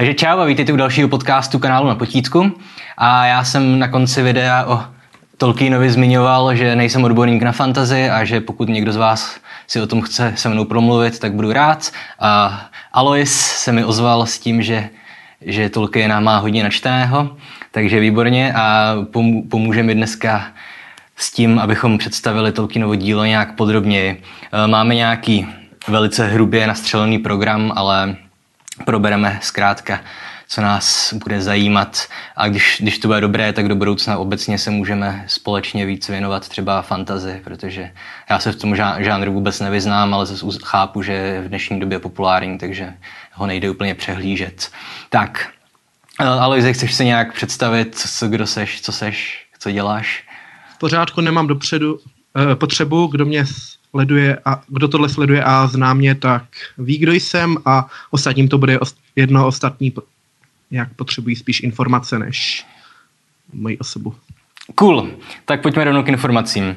Takže čau a vítejte u dalšího podcastu kanálu na potítku. A já jsem na konci videa o Tolkienovi zmiňoval, že nejsem odborník na fantazy a že pokud někdo z vás si o tom chce se mnou promluvit, tak budu rád. A Alois se mi ozval s tím, že, že Tolkiena má hodně načteného, takže výborně a pomůže mi dneska s tím, abychom představili Tolkienovo dílo nějak podrobněji. Máme nějaký velice hrubě nastřelený program, ale probereme zkrátka, co nás bude zajímat a když, když to bude dobré, tak do budoucna obecně se můžeme společně víc věnovat třeba fantazi, protože já se v tom žánru vůbec nevyznám, ale zase chápu, že je v dnešní době populární, takže ho nejde úplně přehlížet. Tak, eh, Aloise, chceš se nějak představit, co, kdo seš, co seš, co děláš? V pořádku, nemám dopředu eh, potřebu, kdo mě sleduje a kdo tohle sleduje a zná mě, tak ví, kdo jsem a ostatním to bude jedno ostatní, jak potřebují spíš informace než moji osobu. Cool, tak pojďme rovnou k informacím.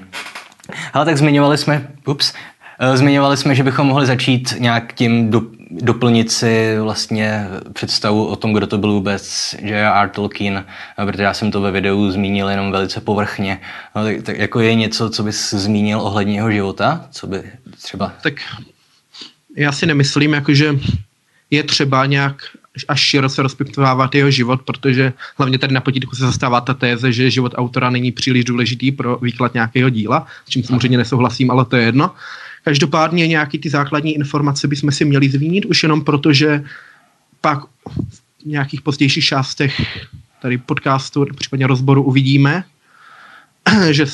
Ale tak zmiňovali jsme, ups, Eh, zmiňovali jsme, že bychom mohli začít nějak tím do, doplnit si vlastně představu o tom, kdo to byl vůbec J.R.R. Tolkien, eh, protože já jsem to ve videu zmínil jenom velice povrchně. No, tak, tak jako je něco, co bys zmínil ohledně jeho života? Co by třeba... Tak já si nemyslím, jakože je třeba nějak až široce rozpitvávat jeho život, protože hlavně tady na potítku se zastává ta téze, že život autora není příliš důležitý pro výklad nějakého díla, s čím samozřejmě nesouhlasím, ale to je jedno. Každopádně nějaký ty základní informace bychom si měli zvínit, už jenom proto, že pak v nějakých pozdějších částech tady podcastu, případně rozboru uvidíme, že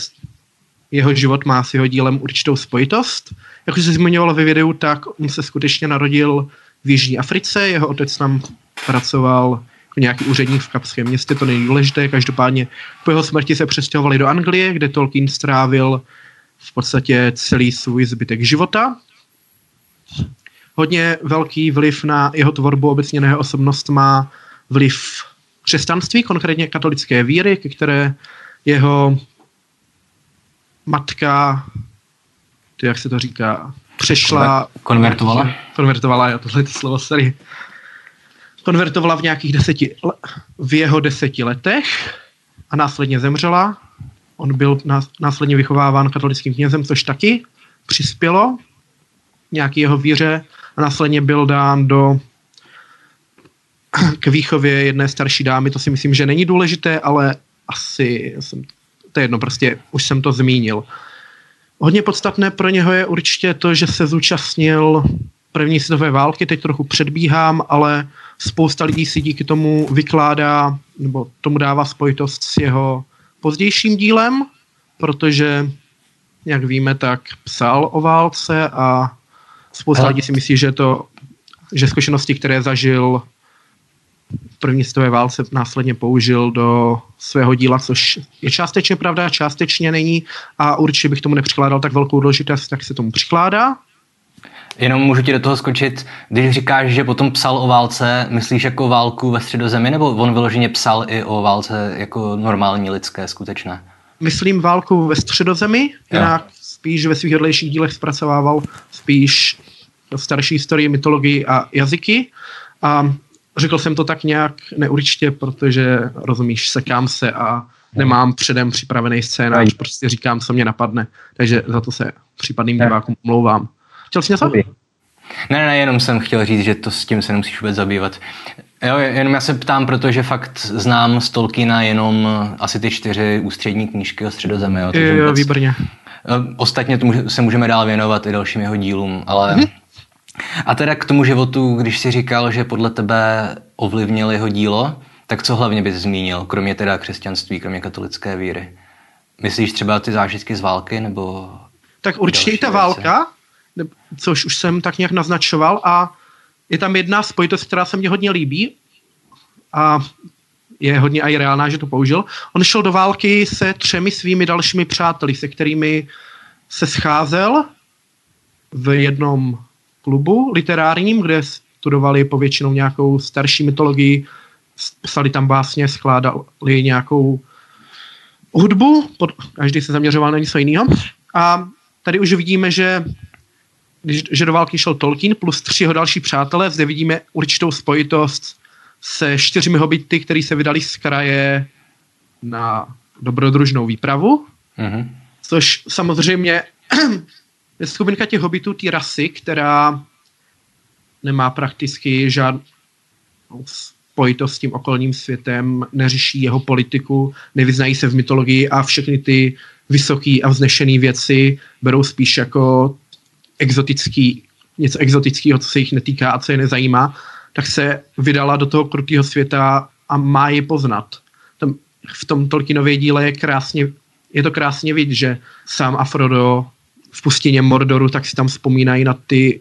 jeho život má s jeho dílem určitou spojitost. Jak už se zmiňovalo ve videu, tak on se skutečně narodil v Jižní Africe, jeho otec tam pracoval jako nějaký úředník v Kapském městě, to není důležité, každopádně po jeho smrti se přestěhovali do Anglie, kde Tolkien strávil v podstatě celý svůj zbytek života. Hodně velký vliv na jeho tvorbu, obecně na jeho osobnost má vliv křesťanství, konkrétně katolické víry, ke které jeho matka, to jak se to říká, přešla... Konvertovala? Konvertovala, já tohle ty slovo sorry. Konvertovala v nějakých deseti, v jeho deseti letech a následně zemřela On byl následně vychováván katolickým knězem, což taky přispělo nějaký jeho víře a následně byl dán do k výchově jedné starší dámy, to si myslím, že není důležité, ale asi jsem, to je jedno, prostě už jsem to zmínil. Hodně podstatné pro něho je určitě to, že se zúčastnil první světové války, teď trochu předbíhám, ale spousta lidí si díky tomu vykládá, nebo tomu dává spojitost s jeho pozdějším dílem, protože, jak víme, tak psal o válce a spousta lidí si myslí, že to, že zkušenosti, které zažil v první světové válce, následně použil do svého díla, což je částečně pravda, částečně není a určitě bych tomu nepřikládal tak velkou důležitost, tak se tomu přikládá. Jenom můžu ti do toho skočit, když říkáš, že potom psal o válce, myslíš jako válku ve středozemi, nebo on vyloženě psal i o válce jako normální lidské, skutečné? Myslím válku ve středozemi, jinak spíš ve svých odlejších dílech zpracovával spíš starší historii, mytologii a jazyky. A řekl jsem to tak nějak neurčitě, protože rozumíš, sekám se a nemám předem připravený scénář, prostě říkám, co mě napadne. Takže za to se případným divákům omlouvám. Chtěl jsi něco? Ne, ne, jenom jsem chtěl říct, že to s tím se nemusíš vůbec zabývat. Jo, jenom já se ptám, protože fakt znám z Tolkiena jenom asi ty čtyři ústřední knížky o středozemi. Jo, jo, vůbec, výborně. Eh, ostatně tomu se můžeme dál věnovat i dalším jeho dílům, ale... Hmm. A teda k tomu životu, když jsi říkal, že podle tebe ovlivnil jeho dílo, tak co hlavně bys zmínil, kromě teda křesťanství, kromě katolické víry? Myslíš třeba ty zážitky z války, nebo... Tak určitě i ta válka, což už jsem tak nějak naznačoval a je tam jedna spojitost, která se mně hodně líbí a je hodně i reálná, že to použil. On šel do války se třemi svými dalšími přáteli, se kterými se scházel v jednom klubu literárním, kde studovali povětšinou nějakou starší mytologii, psali tam básně, skládali nějakou hudbu, pod, každý se zaměřoval na něco jiného. A tady už vidíme, že když, že do války šel Tolkien plus tři jeho další přátelé, zde vidíme určitou spojitost se čtyřmi hobity, který se vydali z kraje na dobrodružnou výpravu, Mm-hmm. což samozřejmě je skupinka těch hobitů, té rasy, která nemá prakticky žádnou spojitost s tím okolním světem, neřeší jeho politiku, nevyznají se v mytologii a všechny ty vysoký a vznešený věci berou spíš jako exotický, něco exotického, co se jich netýká a co je nezajímá, tak se vydala do toho krutého světa a má je poznat. Tam, v tom Tolkienově díle je krásně, je to krásně vidět, že sám a Frodo v pustině Mordoru, tak si tam vzpomínají na ty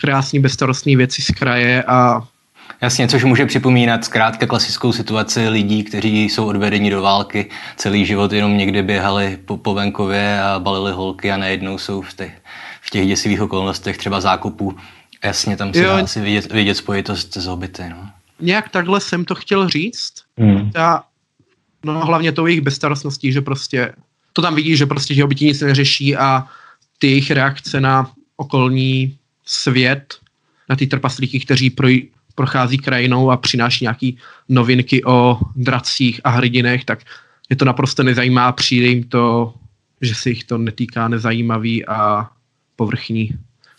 krásný bezstarostné věci z kraje a Jasně, což může připomínat zkrátka klasickou situaci lidí, kteří jsou odvedeni do války, celý život jenom někde běhali po, po venkově a balili holky a najednou jsou v těch, v těch děsivých okolnostech třeba zákupů. Jasně, tam se Jo. dá asi vidět, vidět spojitost s hobity. No. nějak takhle jsem to chtěl říct. Hmm. A no hlavně tou jejich bezstarostností, že prostě to tam vidíš, že prostě ti hobiti nic neřeší a ty jejich reakce na okolní svět, na ty trpaslíky, kteří proj- prochází krajinou a přináší nějaký novinky o dracích a hrdinech, tak je to naprosto nezajímá přijde jim to, že se jich to netýká nezajímavý a povrchní.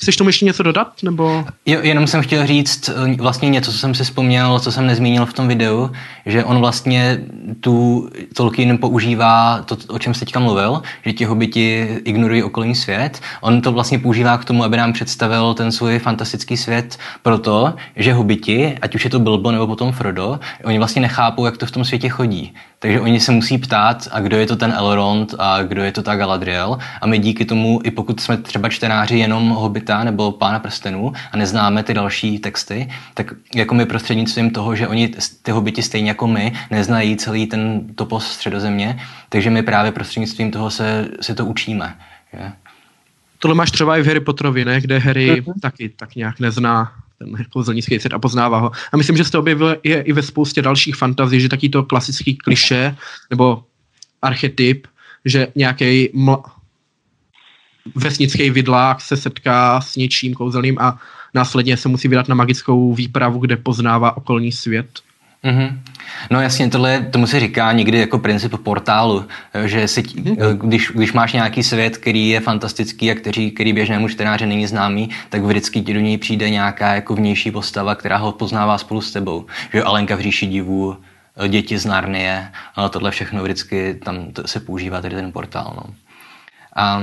Chceš tomu ještě něco dodat? Nebo... Jo, jenom jsem chtěl říct eh, vlastně něco, co jsem si vzpomněl, co jsem nezmínil v tom videu, že on vlastně tu Tolkien používá to, o čem jsi teďka mluvil, že ti hobiti ignorují okolní svět. On to vlastně používá k tomu, aby nám představil ten svůj fantastický svět proto, že hobiti, ať už je to Bilbo nebo potom Frodo, oni vlastně nechápou, jak to v tom světě chodí. Takže oni se musí ptát, a kdo je to ten Elrond a kdo je to ta Galadriel. A my díky tomu, i pokud jsme třeba čtenáři jenom Hobita nebo Pána prstenů a neznáme ty další texty, tak jako my prostřednictvím toho, že oni ty hobiti stejně jako my neznají celý ten topos středozemě, takže my právě prostřednictvím toho se, se to učíme. Že? Tohle máš třeba i v Harry Potterovi, ne? kde Harry taky tak nějak nezná ten kouzelnický svět a poznává ho. A myslím, že se to objevilo je i ve spoustě dalších fantazí, že taky to klasický kliše nebo archetyp, že nějaký ml- vesnický vidlák se setká s něčím kouzelným a následně se musí vydat na magickou výpravu, kde poznává okolní svět. Mm-hmm. No jasně, tohle tomu se říká někdy jako princip portálu, že si, když, když máš nějaký svět, který je fantastický a který, který běžnému čtenáři není známý, tak vždycky ti do něj přijde nějaká jako vnější postava, která ho poznává spolu s tebou. Že Alenka v říši divů, děti z Narnie, ale tohle všechno vždycky tam se používá tady ten portál. No. A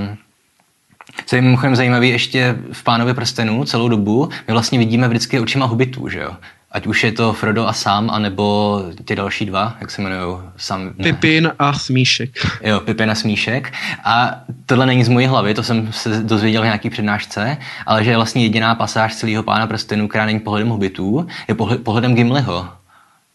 co je mimochodem zajímavé ještě v Pánově prstenů celou dobu, my vlastně vidíme vždycky očima hobitů, že jo? Ať už je to Frodo a Sam, anebo ty další dva, jak se jmenují? Sam. Pipin a Smíšek. Jo, Pipin a Smíšek. A tohle není z mojí hlavy, to jsem se dozvěděl v nějaký přednášce, ale že je vlastně jediná pasáž celého Pána prstenů, která není pohledem hobitů, je pohled, pohledem Gimliho.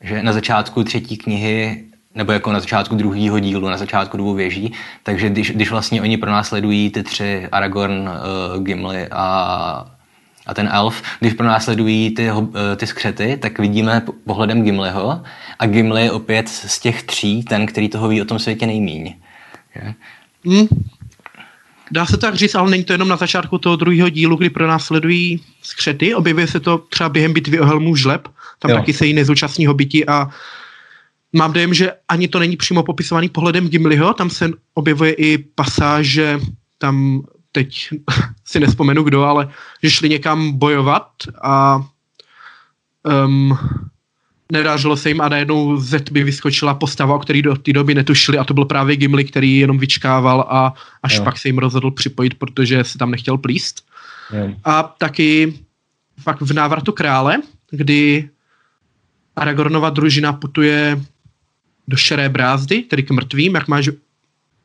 Že na začátku třetí knihy nebo jako na začátku druhého dílu, na začátku dvou věží, takže když, když vlastně oni pronásledují ty tři, Aragorn, uh, Gimli a, a ten elf, když pronásledují ty, uh, ty skřety, tak vidíme pohledem Gimliho a Gimli je opět z těch tří ten, který toho ví o tom světě nejmíň. Že? Hmm. Dá se tak říct, ale není to jenom na začátku toho druhého dílu, kdy pronásledují skřety. Objevuje se to třeba během bitvy o Helmu žleb. Tam jo. taky se jí nezúčastní hobiti a mám dojem, že ani to není přímo popisovaný pohledem Gimliho. Tam se objevuje i pasáž, že tam teď si nespomenu kdo, ale že šli někam bojovat a um, nedářilo se jim a najednou z by vyskočila postava, o který do té doby netušili a to byl právě Gimli, který jenom vyčkával a až jo. pak se jim rozhodl připojit, protože se tam nechtěl plíst. Jo. A taky fakt v návratu krále, kdy Aragornova družina putuje do šeré brázdy, tedy k mrtvým, jak máš,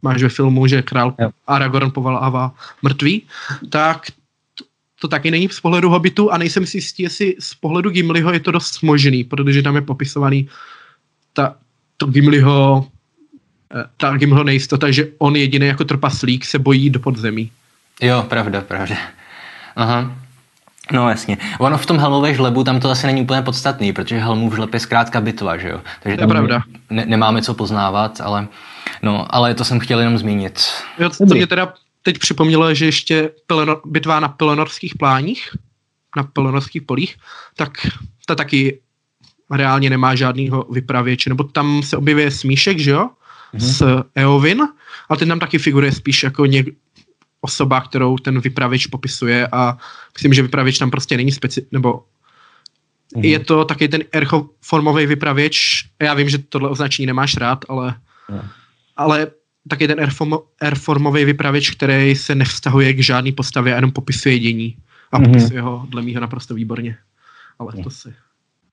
máš ve filmu, že král jo. Aragorn povolává mrtvý, tak to, to taky není z pohledu Hobbitu a nejsem si jistý, jestli z pohledu Gimliho je to dost možný, protože tam je popisovaný ta, to Gimliho ta Gimliho nejistota, že on jediný jako trpaslík se bojí do podzemí. Jo, pravda, pravda. Aha. No jasně. Ono v tom helmovém žlebu tam to asi není úplně podstatný, protože helmův žleb je zkrátka bitva, že jo? Takže to je pravda. Ne, nemáme co poznávat, ale, no, ale to jsem chtěl jenom zmínit. Jo, to mě teda teď připomnělo, že ještě Peleno, bitva na Pelenorských pláních, na Pelenorských polích, tak ta taky reálně nemá žádného vypravěče, nebo tam se objevuje smíšek, že jo, mm-hmm. s Eowyn, ale ten tam taky figuruje spíš jako něk- osoba, kterou ten vypravěč popisuje a myslím, že vypravěč tam prostě není speci- nebo mm-hmm. je to taky ten erchoformový vypravěč, já vím, že tohle označení nemáš rád, ale, mm. ale taky ten airformový vypravěč, který se nevztahuje k žádné postavě a jenom popisuje dění. A mm-hmm. popisuje ho dle mýho naprosto výborně. Ale to se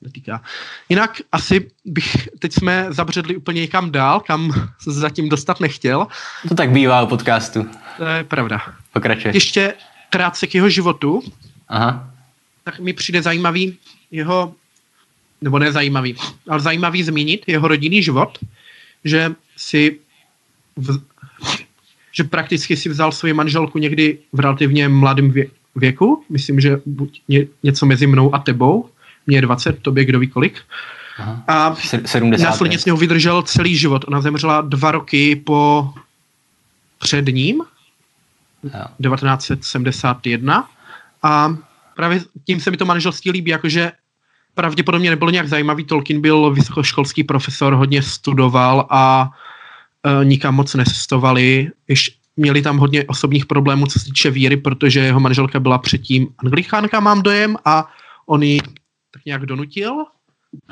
netýká. Jinak asi bych, teď jsme zabředli úplně někam dál, kam se zatím dostat nechtěl. To tak bývá u podcastu. To je pravda. Pokračuje. Ještě krátce k jeho životu. Aha. Tak mi přijde zajímavý jeho, nebo nezajímavý, ale zajímavý zmínit jeho rodinný život, že si v, že prakticky si vzal svoji manželku někdy v relativně mladém věku, myslím, že buď ně, něco mezi mnou a tebou, mě je 20, tobě kdo ví kolik. Aha. A 70. následně s něho vydržel celý život. Ona zemřela dva roky po před ním, Jo. 1971. A právě tím se mi to manželství líbí, jakože pravděpodobně nebylo nějak zajímavý. Tolkien byl vysokoškolský profesor, hodně studoval a uh, nikam moc necestovali. Ještě měli tam hodně osobních problémů, co se týče víry, protože jeho manželka byla předtím anglikánka, mám dojem, a on ji tak nějak donutil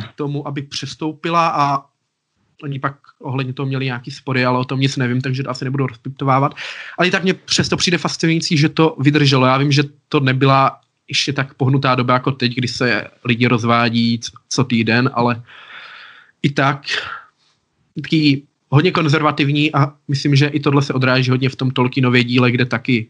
k tomu, aby přestoupila a oni pak ohledně toho měli nějaký spory, ale o tom nic nevím, takže to asi nebudu rozpitovávat. Ale i tak mě přesto přijde fascinující, že to vydrželo. Já vím, že to nebyla ještě tak pohnutá doba jako teď, kdy se lidi rozvádí co týden, ale i tak taký hodně konzervativní a myslím, že i tohle se odráží hodně v tom Tolkienově díle, kde taky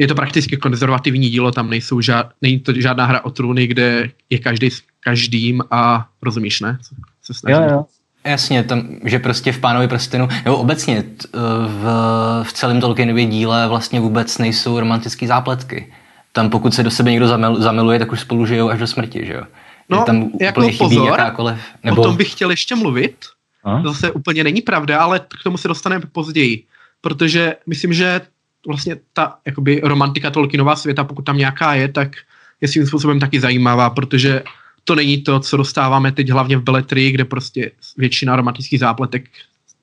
je to prakticky konzervativní dílo, tam nejsou žád, není to žádná hra o trůny, kde je každý s každým a rozumíš, ne? Co se jo, jo. Jasně, tam, že prostě v Pánovi prstenu, nebo obecně t, v, v celém Tolkienově díle vlastně vůbec nejsou romantické zápletky. Tam pokud se do sebe někdo zamil, zamiluje, tak už spolu žijou až do smrti, že jo? No, je tam jako úplně chybí pozor, jakákoliv, nebo... O tom bych chtěl ještě mluvit. A? To zase úplně není pravda, ale k tomu se dostaneme později. Protože myslím, že vlastně ta jakoby romantika Tolkienová světa, pokud tam nějaká je, tak je svým způsobem taky zajímavá, protože to není to, co dostáváme teď hlavně v beletrii, kde prostě většina romantických zápletek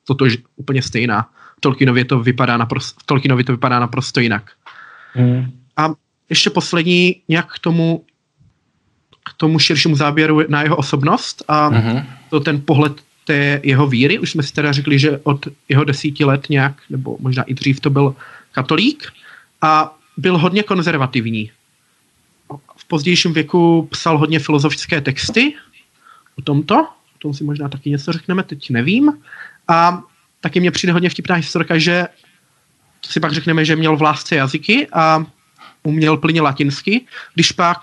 toto je úplně stejná. V Tolkienově to vypadá naprosto, v Tolkienově to vypadá naprosto jinak. Hmm. A ještě poslední nějak k tomu k tomu širšímu záběru na jeho osobnost a Mhm. to ten pohled té jeho víry. Už jsme si teda řekli, že od jeho desíti let nějak, nebo možná i dřív to byl katolík a byl hodně konzervativní. V pozdějším věku psal hodně filozofické texty o tomto, o tom si možná taky něco řekneme, teď nevím. A taky mě přijde hodně vtipná historka, že si pak řekneme, že měl v lásce jazyky a uměl plně latinsky, když pak,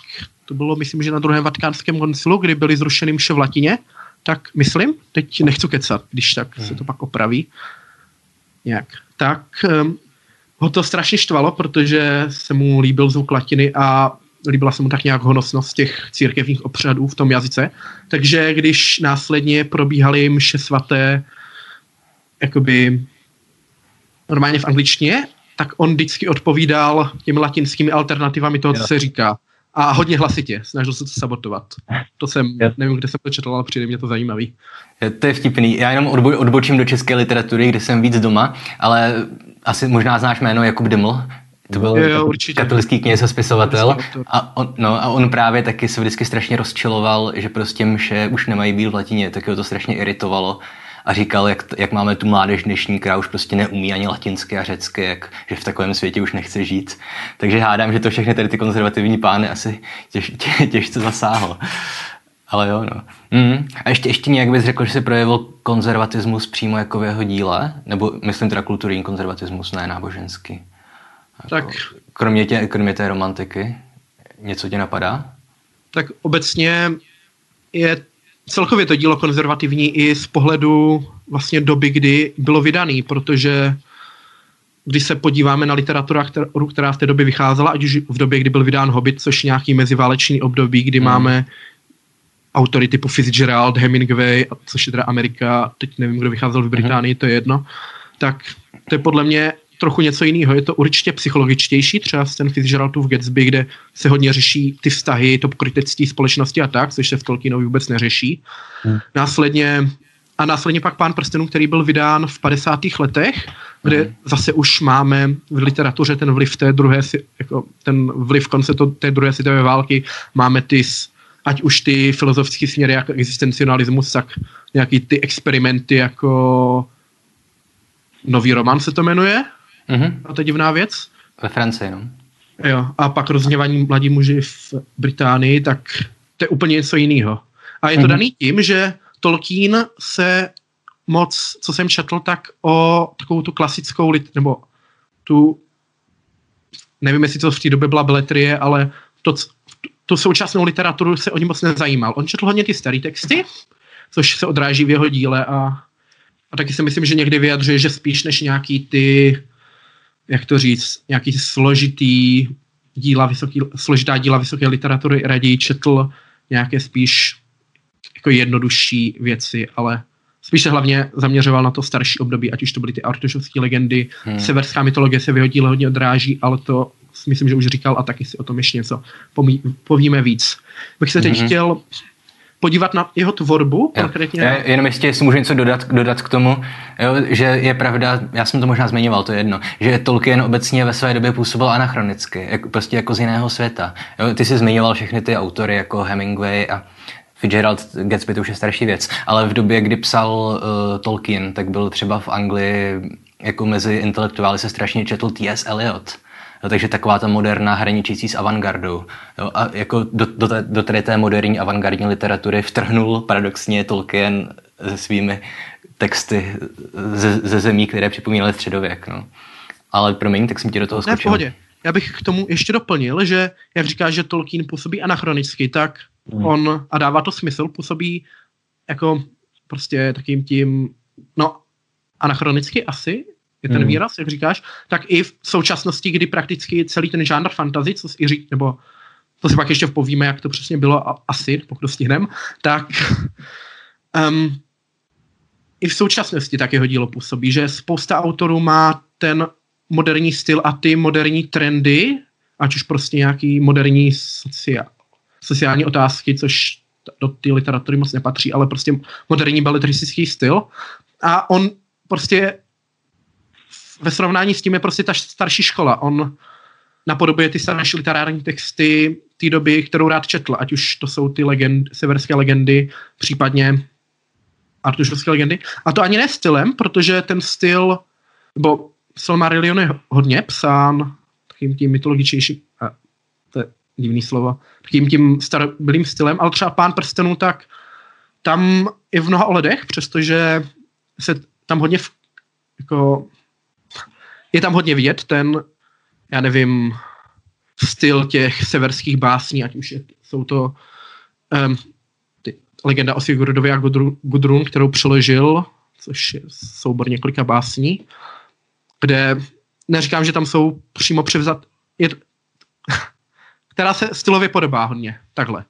to bylo myslím, že na druhém vatikánském koncilu, kdy byly zrušeny mše v latině, tak myslím, teď nechci kecat, když tak se to pak opraví nějak, tak um, ho to strašně štvalo, protože se mu líbil zvuk latiny a líbila se mu tak nějak honosnost těch církevních obřadů v tom jazyce. Takže když následně probíhaly mše svaté jakoby normálně v angličtině, tak on vždycky odpovídal těmi latinskými alternativami toho, co se říká. A hodně hlasitě, snažil se to sabotovat. To jsem, nevím, kde jsem to četl, ale přijde mě to zajímavý. To je vtipný. Já jenom odbo- odbočím do české literatury, kde jsem víc doma, ale asi možná znáš jméno Jakub Dyml. To byl Jo, jo, určitě. katolický kněz a spisovatel. A on, no, a on právě taky se vždycky strašně rozčiloval, že prostě mše už nemají být v latině, tak ho to strašně iritovalo. A říkal, jak, jak máme tu mládež dnešní, která už prostě neumí ani latinsky a řecky, jak, že v takovém světě už nechce žít. Takže hádám, že to všechny tady ty konzervativní pány asi těž, tě, těžce zasáhlo. Ale jo, no. Mm. A ještě, ještě nějak bys řekl, že se projevil konzervatismus přímo jako v jeho díle? Nebo myslím teda kulturní konzervatismus, ne náboženský. Tak, Kromě, tě, kromě té romantiky, něco tě napadá? tak obecně je celkově to dílo konzervativní i z pohledu vlastně doby, kdy bylo vydaný, protože když se podíváme na literaturu, která v té době vycházela, ať už v době, kdy byl vydán Hobbit, což nějaký meziválečný období, kdy Hmm. máme autory typu Fitzgerald, Hemingway, a což je teda Amerika, teď nevím, kdo vycházel v Británii, to je jedno, tak to je podle mě trochu něco jiného. Je to určitě psychologičtější, třeba ten Fitzgeraldův Gatsby, kde se hodně řeší ty vztahy, to pokrytectví společnosti a tak, což se v Tolkienovi vůbec neřeší. Hmm. Následně a následně pak Pán prstenů, který byl vydán v 50. letech, kde mm. zase už máme v literatuře ten vliv té druhé, jako ten vliv konce to, té druhé světové války, máme ty, ať už ty filozofické směry jako existencionalismus, tak nějaký ty experimenty jako nový román se to jmenuje. Mm-hmm. A to je divná věc. Ve Francii, no. Jo, a pak rozněvaní mladí muži v Británii, tak to je úplně něco jiného. A je to mm-hmm. daný tím, že Tolkien se moc, co jsem četl, tak o takovou tu klasickou, lit, nebo tu, nevím, jestli to v té době byla beletrie, ale to, tu současnou literaturu se o ní moc nezajímal. On četl hodně ty staré texty, což se odráží v jeho díle a, a taky si myslím, že někdy vyjadřuje, že spíš než nějaký ty, jak to říct, nějaký složitý díla, vysoký, složitá díla vysoké literatury raději četl nějaké spíš jako jednodušší věci, ale spíš se hlavně zaměřoval na to starší období, ať už to byly ty artušovské legendy, hmm. severská mytologie se v jeho díle hodně odráží, ale to myslím, že už říkal a taky si o tom ještě něco pomí, povíme víc. Bych se teď hmm. chtěl podívat na jeho tvorbu jo. konkrétně. Já, jenom ještě, jestli můžu něco dodat, dodat k tomu, jo, že je pravda, já jsem to možná zmiňoval, to je jedno, že Tolkien obecně ve své době působil anachronicky, jak, prostě jako z jiného světa. Jo, ty jsi zmiňoval všechny ty autory jako Hemingway a Fitzgerald Gatsby to už je starší věc, ale v době, kdy psal uh, Tolkien, tak byl třeba v Anglii jako mezi intelektuály se strašně četl T.S. Eliot. Jo, takže taková ta moderná hraničící s avantgardou. Jo, a jako do, do, té, do té, té moderní avantgardní literatury vtrhnul paradoxně Tolkien se svými texty ze, ze zemí, které připomínaly středověk. No. Ale promiň, tak jsem ti do toho skočil. Ne, v pohodě. Já bych k tomu ještě doplnil, že jak říkáš, že Tolkien působí anachronicky, tak mm. on, a dává to smysl, působí jako prostě takým tím, no, anachronicky asi, je ten mm. výraz, jak říkáš, tak i v současnosti, kdy prakticky celý ten žánr fantasy, co si říct, nebo to si pak ještě povíme, jak to přesně bylo a, asi, pokud to stihnem, tak um, i v současnosti tak jeho dílo působí, že spousta autorů má ten moderní styl a ty moderní trendy, ať už prostě nějaký moderní sociál, sociální otázky, což do té literatury moc nepatří, ale prostě moderní beletristický styl. A on prostě ve srovnání s tím je prostě ta starší škola. On napodobuje ty starší literární texty té doby, kterou rád četl, ať už to jsou ty legend, severské legendy, případně artušovské legendy. A to ani ne stylem, protože ten styl, nebo Silmarillion je hodně psán takým tím mytologičnějším, to je divný slovo, takým tím starým stylem, ale třeba Pán prstenů, tak tam i v mnoha ohledech, přestože se tam hodně v, jako, je tam hodně vidět ten, já nevím, styl těch severských básní, ať už je, jsou to um, ty, legenda o Sigurdovi a Gudrun, Gudrun, kterou přeložil, což je soubor několika básní, kde neříkám, že tam jsou přímo převzat, je, která se stylově podobá hodně, takhle.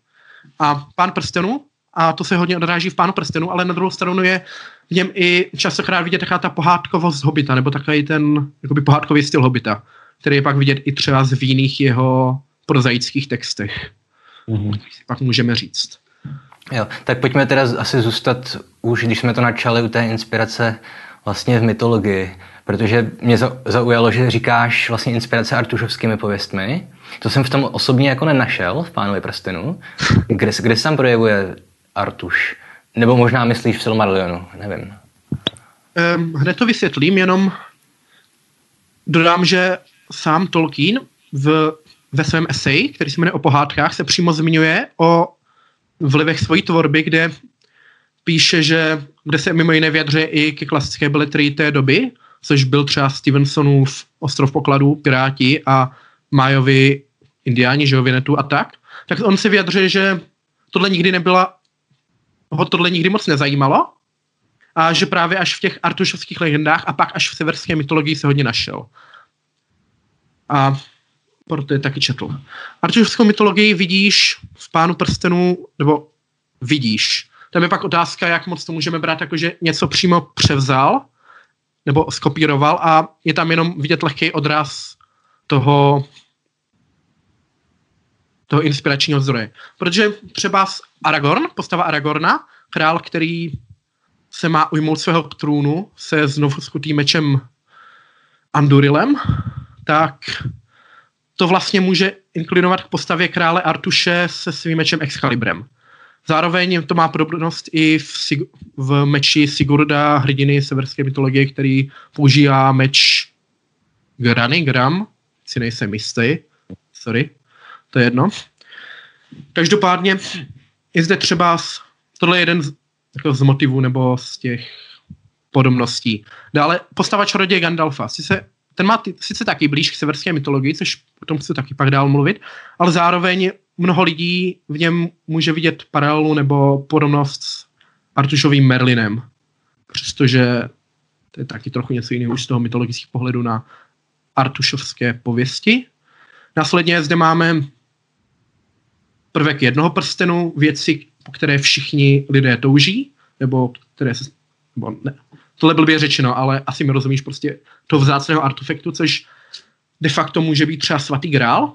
A Pán prstenů, a to se hodně odráží v Pánu prstenů, ale na druhou stranu je v něm i častokrát vidět taková ta pohádkovost Hobita, nebo takový ten jakoby pohádkový styl Hobita, který je pak vidět i třeba v jiných jeho prozaických textech. Mm-hmm. Pak můžeme říct. Jo, tak pojďme teda asi zůstat už, když jsme to načali u té inspirace vlastně v mytologii, protože mě zaujalo, že říkáš vlastně inspirace artušovskými pověstmi. To jsem v tom osobně jako nenašel v Pánovi prstenu. Kde, kde se tam projevuje Artuš? Nebo možná myslíš v Silmarillionu, nevím. Um, hned to vysvětlím, jenom dodám, že sám Tolkien v, ve svém eseji, který se jmenuje o pohádkách, se přímo zmiňuje o vlivech svojí tvorby, kde píše, že kde se mimo jiné vyjadřuje i ke klasické beletrii té doby, což byl třeba Stevensonův Ostrov pokladů, Piráti a Majovi Indiáni, že a tak, tak on si vyjadřuje, že tohle nikdy nebyla, ho tohle nikdy moc nezajímalo a že právě až v těch artušovských legendách a pak až v severské mytologii se hodně našel. A proto je taky četl. Artušovskou mytologii vidíš v Pánu prstenů, nebo vidíš. Tam je pak otázka, jak moc to můžeme brát, jako že něco přímo převzal, nebo skopíroval a je tam jenom vidět lehký odraz toho, toho inspiračního zdroje. Protože třeba Aragorn, postava Aragorna, král, který se má ujmout svého trůnu se znovu skutým mečem Andurilem, tak to vlastně může inklinovat k postavě krále Artuše se svým mečem Excalibrem. Zároveň to má podobnost i v, Sig- v meči Sigurda, hrdiny severské mytologie, který používá meč Grany, Gram, si nejsem jistý, sorry, to je jedno. Každopádně je zde třeba, tohle je jeden z, jako z motivů nebo z těch podobností. Dále postava čaroděje Gandalfa. Sice, ten má ty, sice taky blíž k severské mytologii, což o tom chci taky pak dál mluvit, ale zároveň mnoho lidí v něm může vidět paralelu nebo podobnost s Artušovým Merlinem. Přestože to je taky trochu něco jiného už z toho mytologického pohledu na artušovské pověsti. Následně zde máme prvek jednoho prstenu, věci, po které všichni lidé touží, nebo které se, nebo ne, tohle blbě řečeno, ale asi mi rozumíš prostě toho vzácného artefaktu, což de facto může být třeba svatý grál,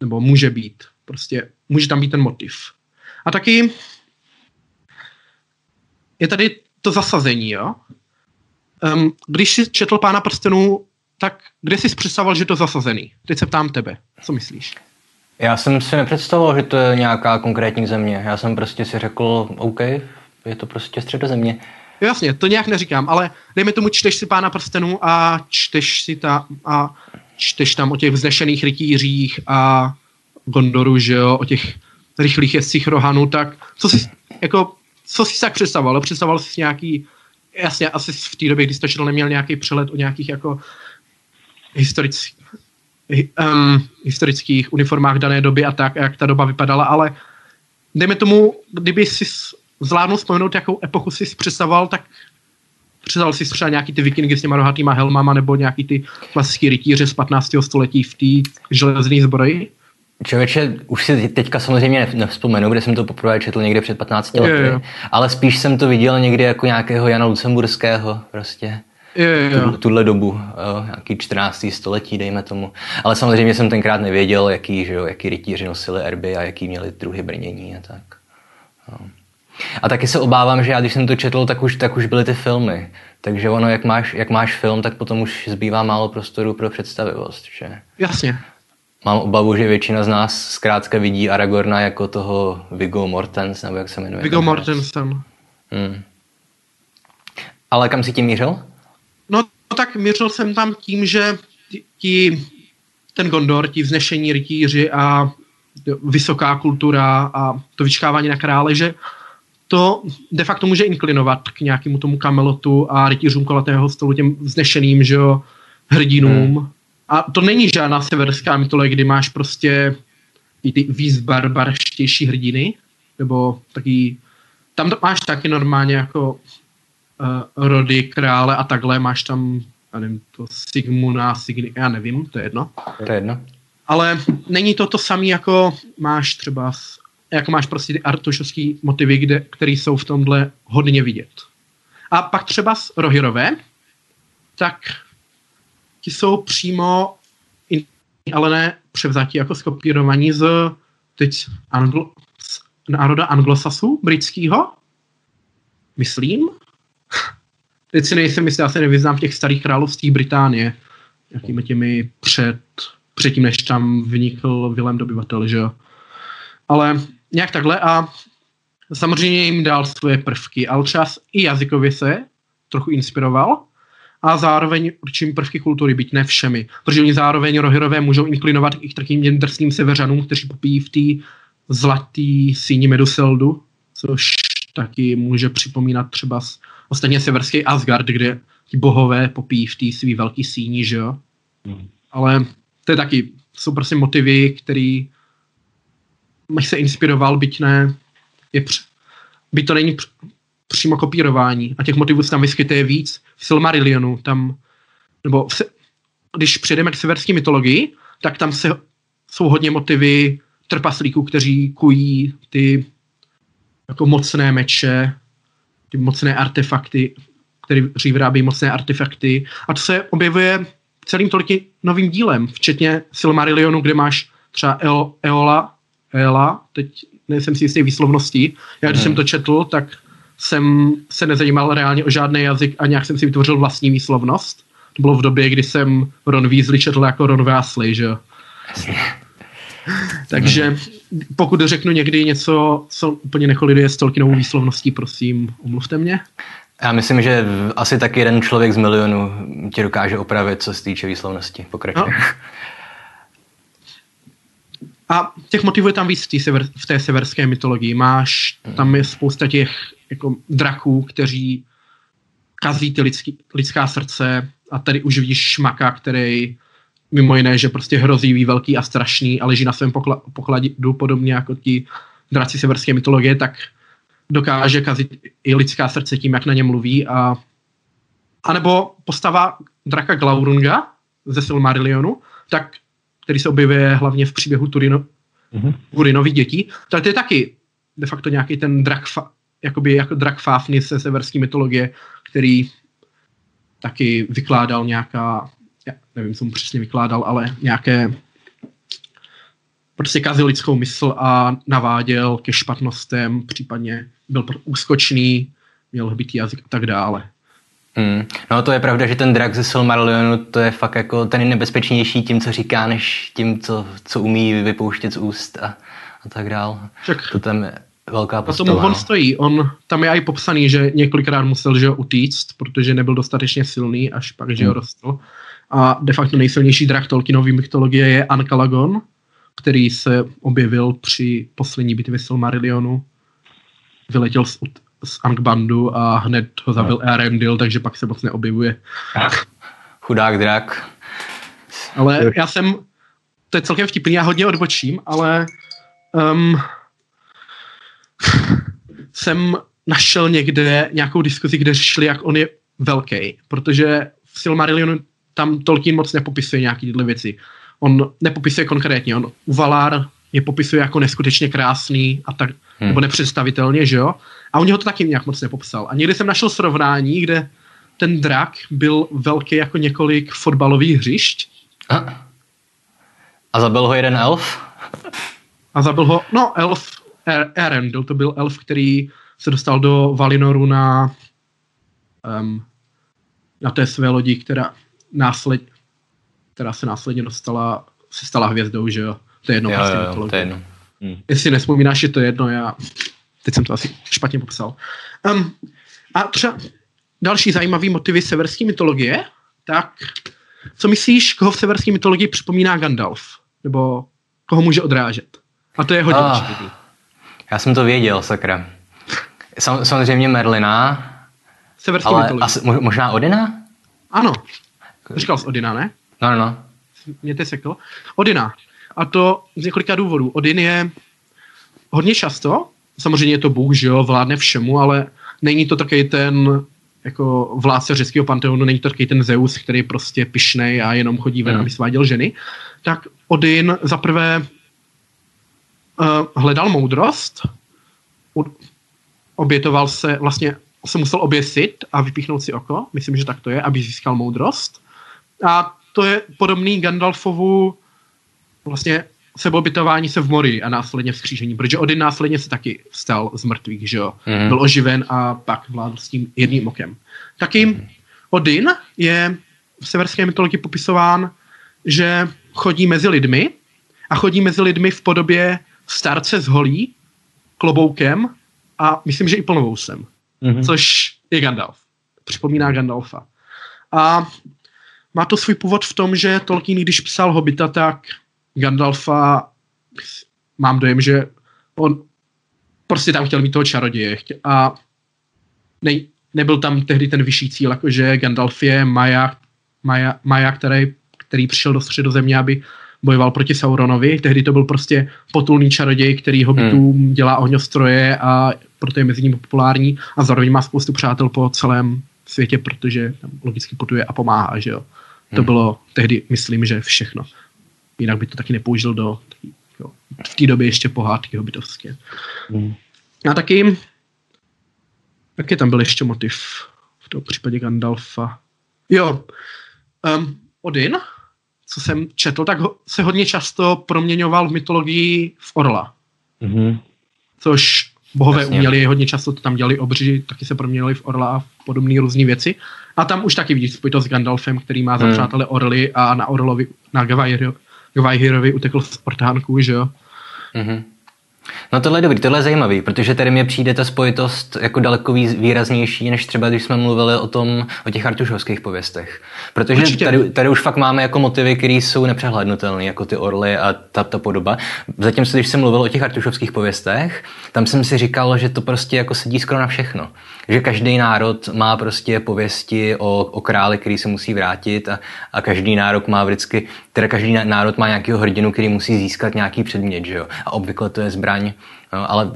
nebo může být, prostě může tam být ten motiv. A taky je tady to zasazení, jo. Um, když jsi četl Pána prstenů, tak kde jsi představoval, že to zasazený? Teď se ptám tebe, co myslíš? Já jsem si nepředstavoval, že to je nějaká konkrétní země. Já jsem prostě si řekl, OK, je to prostě středozemě. Jasně, to nějak neříkám, ale dejme tomu, čteš si Pána prstenů a čteš si ta, a čteš tam o těch vznešených rytířích a Gondoru, že jo, o těch rychlých jezdcích Rohanu, tak co jsi, jako, co jsi tak představoval? Představoval jsi nějaký, jasně, asi v té době, kdy jsi to neměl nějaký přelet o nějakých jako historických, um, historických uniformách dané doby a tak, jak ta doba vypadala, ale dejme tomu, kdyby si zvládnul vzpomenout, jakou epochu si představoval, tak představoval si třeba nějaký ty vikingy s těma rohatýma helmama nebo nějaký ty klasický rytíře z 15. století v té železné zbroji? Člověče, už si teďka samozřejmě nevzpomenu, kde jsem to poprvé četl někde před 15 lety, je, je. ale spíš jsem to viděl někdy jako nějakého Jana Lucemburského prostě. Je, tu, tuhle dobu, jo, nějaký 14. století, dejme tomu. Ale samozřejmě jsem tenkrát nevěděl, jaký, že jo, jaký rytíři nosili erby a jaký měli druhy brnění a tak. Jo. A taky se obávám, že já když jsem to četl, tak už, tak už byly ty filmy. Takže ono, jak máš, jak máš film, tak potom už zbývá málo prostoru pro představivost. Že? Jasně. Mám obavu, že většina z nás zkrátka vidí Aragorna jako toho Viggo Mortens, nebo jak se jmenuje. Viggo Mortensen. Hmm. Ale kam si tím mířil? No tak mířil jsem tam tím, že ti, ten Gondor, ti vznešení rytíři a vysoká kultura a to vyčkávání na krále, že to de facto může inklinovat k nějakému tomu kamelotu a rytířům kolatého stolu, těm vznešeným, že jo, hrdinům. Hmm. A to není žádná severská mytologie, kdy máš prostě i ty víc barbarštější hrdiny, nebo taky, tam máš taky normálně jako uh, rody, krále a takhle, máš tam, já nevím, to Sigmuna, Signy, já nevím, to je jedno. To je jedno. Ale není to to samé, jako máš třeba, jako máš prostě ty artušovský motivy, kde, které jsou v tomhle hodně vidět. A pak třeba z Rohirové, tak ti jsou přímo, ale ne převzatí jako skopírovaní z teď anglo, z národa anglosasů britského, myslím. Teď si nejsem jistý, já se nevyznám v těch starých království Británie, jakými těmi před, předtím, než tam vnikl Vilém dobyvatel, že jo. Ale nějak takhle a samozřejmě jim dal svoje prvky, ale třeba i jazykově se trochu inspiroval a zároveň určitým prvky kultury, byť ne všemi. Protože oni zároveň rohirové můžou inklinovat i k takovým drsným severanům, kteří popíjí v té zlatý síni Meduseldu, což taky může připomínat třeba ostatně severský Asgard, kde ti bohové popíjí v té svý velký síni, že jo? Hmm. Ale to je taky, jsou prostě motivy, který bych se inspiroval, byť ne, je, byť to není přímo kopírování a těch motivů se tam vyskytuje víc. V Silmarillionu tam, nebo v, když přejdeme k severské mytologii, tak tam se, jsou hodně motivy trpaslíků, kteří kují ty jako mocné meče, ty mocné artefakty, kteří vyrábí mocné artefakty. A to se objevuje celým tolik novým dílem, včetně Silmarillionu, kde máš třeba Eola, Eola, teď nejsem si jistý výslovností. Já když hmm. jsem to četl, tak jsem se nezajímal reálně o žádný jazyk a nějak jsem si vytvořil vlastní výslovnost. To bylo v době, kdy jsem Ron Weasley četl jako Ron Weasley, že jo. Takže pokud řeknu někdy něco, co úplně nekoliduje s Tolkienovou výslovností, prosím, omluvte mě. Já myslím, že asi tak jeden člověk z milionu ti dokáže opravit, co se týče výslovnosti. Pokračuj. No. A těch motivů je tam víc v té severské mytologii. Máš, tam je spousta těch jako draků, kteří kazí ty lidský, lidská srdce a tady už vidíš šmaka, který mimo jiné, že prostě hrozivý, velký a strašný a leží na svém pokla, pokladu podobně jako ti draci severské mytologie, tak dokáže kazit i lidská srdce tím, jak na ně mluví a a nebo postava draka Glaurunga ze Silmarillionu, tak, který se objevuje hlavně v příběhu Turino, mm-hmm. Turinových dětí, tak to je taky de facto nějaký ten drak, jakoby jako drak Fafnir ze severské mytologie, který taky vykládal nějaká, já nevím, co mu přesně vykládal, ale nějaké prostě kazil lidskou mysl a naváděl ke špatnostem, případně byl úskočný, měl hbitý jazyk a tak dále. Hmm. No to je pravda, že ten drak ze Silmarillionu to je fakt jako ten nebezpečnější tím, co říká, než tím, co, co umí vypouštět z úst a, a tak dál. Však. To tam je velká postava. A tomu on no. stojí. On, tam je i popsaný, že několikrát musel že ho utíct, protože nebyl dostatečně silný, až pak, že hmm. ho rostl. A de facto nejsilnější drak Tolkienový mytologie je Ankalagon, který se objevil při poslední bitvě Silmarillionu. Vyletěl z, z Angbandu a hned ho zabil no. Arendil, takže pak se moc neobjevuje. Chudák drak. Ale já jsem, to je celkem vtipný, já hodně odbočím, ale um, jsem našel někde nějakou diskuzi, kde řešili, jak on je velký, protože v Silmarillionu tam Tolkien moc nepopisuje nějaké tyhle věci. On nepopisuje konkrétně, on u Valar je popisuje jako neskutečně krásný a tak, hmm. nebo nepředstavitelně, že jo? A on ho to taky nějak moc nepopsal. A někdy jsem našel srovnání, kde ten drak byl velký jako několik fotbalových hřišť. A, a zabil ho jeden elf? A zabil ho, no elf, Erendil, to byl elf, který se dostal do Valinoru na um, na té své lodi, která následně která se následně dostala, se stala hvězdou, že jo? To je jedno. Jo, prostě jo, to je jedno. Hmm. Jestli nespomínáš, je to jedno, já teď jsem to asi špatně popsal. Um, a třeba další zajímavý motivy severské mytologie, tak co myslíš, koho v severské mytologii připomíná Gandalf? Nebo koho může odrážet? A to je hodně oh, Já jsem to věděl, sakra. Sam, samozřejmě Merlina. Severský ale mytologie. Asi, možná Odina? Ano. Říkal jsi Odina, ne? No, no, no. Mě to sekl. Odina. A to z několika důvodů. Odin je hodně často, samozřejmě je to Bůh, že jo, vládne všemu, ale není to takový ten jako vládce řeckého panteonu, není to takový ten Zeus, který je prostě pišnej a jenom chodí ven, mm. aby sváděl ženy. Tak Odin zaprvé uh, hledal moudrost, obětoval se, vlastně se musel oběsit a vypíchnout si oko, myslím, že tak to je, aby získal moudrost. A to je podobný Gandalfovu vlastně sebobytování se v mori a následně vzkřížení, protože Odin následně se taky vstal z mrtvých, že jo. Mm. Byl oživen a pak vládl s tím jedným okem. Taky mm. Odin je v severské mytologii popisován, že chodí mezi lidmi a chodí mezi lidmi v podobě starce s holí, kloboukem a myslím, že i plnovousem, mm-hmm. což je Gandalf. Připomíná Gandalfa. A má to svůj původ v tom, že Tolkien, když psal Hobita, tak Gandalfa mám dojem, že on prostě tam chtěl mít toho čaroděje. A ne, nebyl tam tehdy ten vyšší cíl, jakože Gandalf je Maja, Maja, Maja který, který přišel do středozemě, aby bojoval proti Sauronovi. Tehdy to byl prostě potulný čaroděj, který hobitům hmm. dělá ohňostroje a proto je mezi nimi populární a zároveň má spoustu přátel po celém světě, protože tam logicky putuje a pomáhá, že jo. To hmm. bylo tehdy, myslím, že všechno. Jinak by to taky nepoužil do jo, v té době ještě pohádky hobitovské. Hmm. A taky taky tam byl ještě motiv v to v případě Gandalfa. Jo, um, Odin, co jsem četl, tak ho, se hodně často proměňoval v mytologii v orla. Mm-hmm. Což bohové Jasně. uměli, hodně často to tam dělali obři, taky se proměnili v orla a podobné různé věci. A tam už taky vidíš spojitost s Gandalfem, který má za Hmm. přátele orly a na orlovi, na Gavairovi, utekl z ortánků, že jo. Mhm. No tohle je dobrý, tohle je zajímavý, protože tady mě přijde ta spojitost jako daleko výraznější, než třeba když jsme mluvili o tom, o těch artušovských pověstech. Protože Určitě. tady, tady, už fakt máme jako motivy, které jsou nepřehlednutelné, jako ty orly a ta, ta podoba. Zatímco, když jsem mluvil o těch artušovských pověstech, tam jsem si říkal, že to prostě jako sedí skoro na všechno. Že každý národ má prostě pověsti o, o králi, který se musí vrátit a, a každý národ má vždycky, teda každý ná- národ má nějakého hrdinu, který musí získat nějaký předmět, že jo? A obvykle to je zbraň, no, ale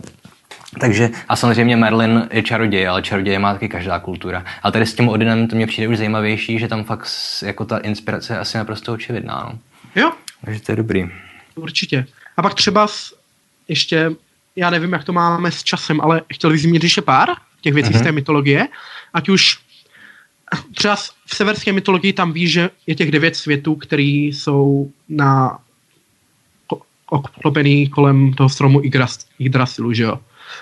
takže a samozřejmě Merlin je čaroděj, ale čaroděje má taky každá kultura. Ale tady s tím Odinem to mě přijde už zajímavější, že tam fakt jako ta inspirace je asi naprosto očividná. No. Jo, Takže to je dobrý. určitě. A pak třeba s, ještě, já nevím, jak to máme s časem, ale chtěl bych zmínit ještě pár těch věcí Mhm. z té mytologie. Ať už třeba v severské mytologii tam víš, že je těch devět světů, který jsou na oklopený kolem toho stromu Yggdrasilu, že jo.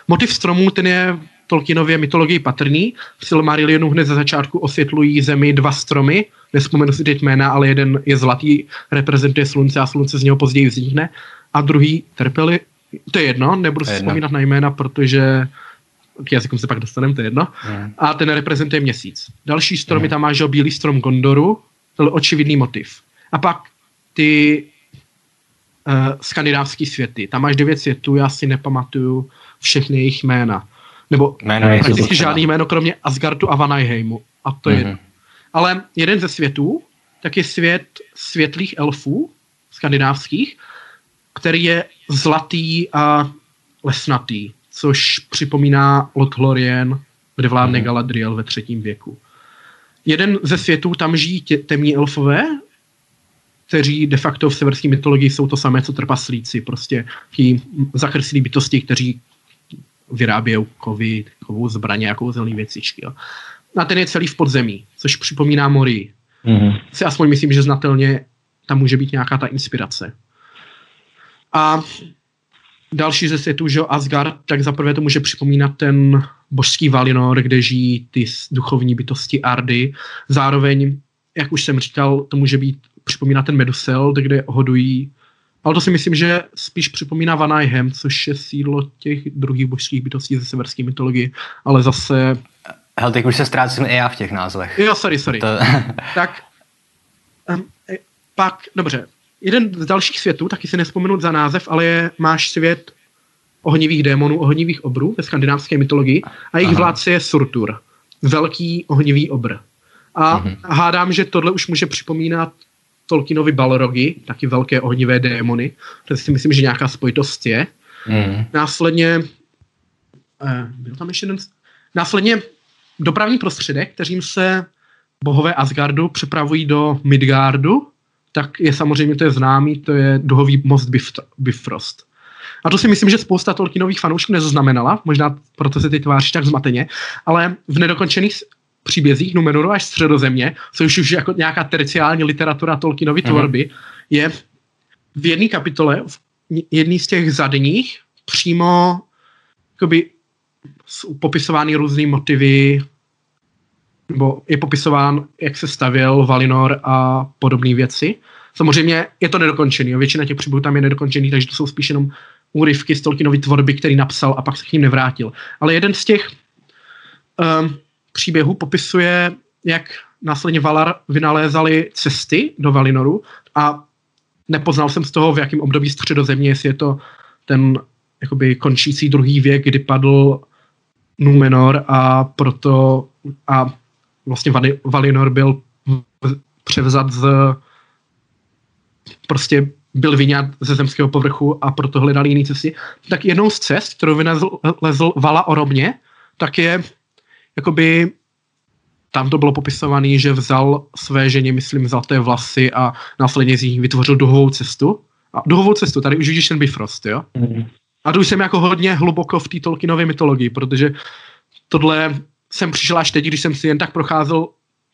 Motiv stromů, ten je v Tolkienově mytologii patrný. V Silmarillionu hned ze začátku osvětlují zemi dva stromy, nespomenu si teď jména, ale jeden je zlatý, reprezentuje slunce a slunce z něho později vznikne. A druhý trpěli, to je jedno, nebudu si je jedno. vzpomínat na jména, protože k jazykům se pak dostaneme, to je jedno. A ten reprezentuje měsíc. Další stromy tam máš, bílý strom Gondoru, to je očividný motiv. A pak ty uh, skandinávský světy. Tam máš devět světů, já si nepamatuju všechny jejich jména. Nebo Jména nejsou prakticky žádný jméno, kromě Asgardu a Vanajheimu. A to je Mhm. ale jeden ze světů, tak je svět světlých elfů, skandinávských, který je zlatý a lesnatý, což připomíná Lothlorien, kde vládne Mhm. Galadriel ve třetím věku. Jeden ze světů, tam žijí tě, temní elfové, kteří de facto v severské mytologii jsou to samé, co trpaslíci, prostě ti zachrslí bytosti, kteří vyrábějí kovy, kovou zbraně a kouzelné věcičky. Jo. A ten je celý v podzemí, což připomíná Morii. Mhm. Si aspoň myslím, že znatelně tam může být nějaká ta inspirace. A další ze světů, že jo, Asgard, tak zaprvé to může připomínat ten božský Valinor, kde žijí ty duchovní bytosti Ardy. Zároveň, jak už jsem říkal, to může být připomínat ten Meduseld, kde hodují ale to si myslím, že spíš připomíná Vanajhem, což je sídlo těch druhých božských bytostí ze severské mytologie, ale zase... Hele, teď už se ztrácím i já v těch názvech. Jo, sorry, sorry. To, Tak um, pak, dobře, jeden z dalších světů, taky si nespomenu za název, ale je, máš svět ohnivých démonů, ohnivých obrů ve skandinávské mytologii a jejich Aha. vládce je Surtur, velký ohnivý obr. A Mhm. hádám, že tohle už může připomínat Tolkienovi Balrogi, taky velké ohnivé démony, protože si myslím, že nějaká spojitost je. mm. Následně, eh, byl tam ještě jeden, následně dopravní prostředek, kterým se bohové Asgardu přepravují do Midgardu, tak je samozřejmě, to je známý, to je duhový most Bif- Bifrost. A to si myslím, že spousta Tolkienových fanoušků nezaznamenala, možná proto se teď tváří tak zmateně, ale v nedokončených příbězích Numenoru až středozemě, což už je jako nějaká terciální literatura Tolkienovy Mhm. tvorby, je v jedné kapitole, v jedný z těch zadních, přímo jakoby, popisovány různý motivy, nebo je popisován, jak se stavěl Valinor a podobné věci. Samozřejmě je to nedokončený, jo. většina těch příběhů tam je nedokončený, takže to jsou spíš jenom úryvky z Tolkienovy tvorby, který napsal a pak se k ním nevrátil. Ale jeden z těch um, příběhů popisuje, jak následně Valar vynalézali cesty do Valinoru a nepoznal jsem z toho, v jakém období středozemě, jestli je to ten jakoby končící druhý věk, kdy padl Numenor a proto a vlastně Vali- Valinor byl převzat z prostě byl vyňat ze zemského povrchu a proto hledali jiný cesty, tak jednou z cest, kterou vynalezl Vala Orobně, tak je jakoby tam to bylo popisované, že vzal své ženě, myslím, zlaté vlasy a následně z nich vytvořil duhovou cestu. A duhovou cestu, tady už vidíš ten Bifrost, jo? Mm. A to už jsem jako hodně hluboko v té Tolkienově mytologii, protože tohle jsem přišel až teď, když jsem si jen tak procházel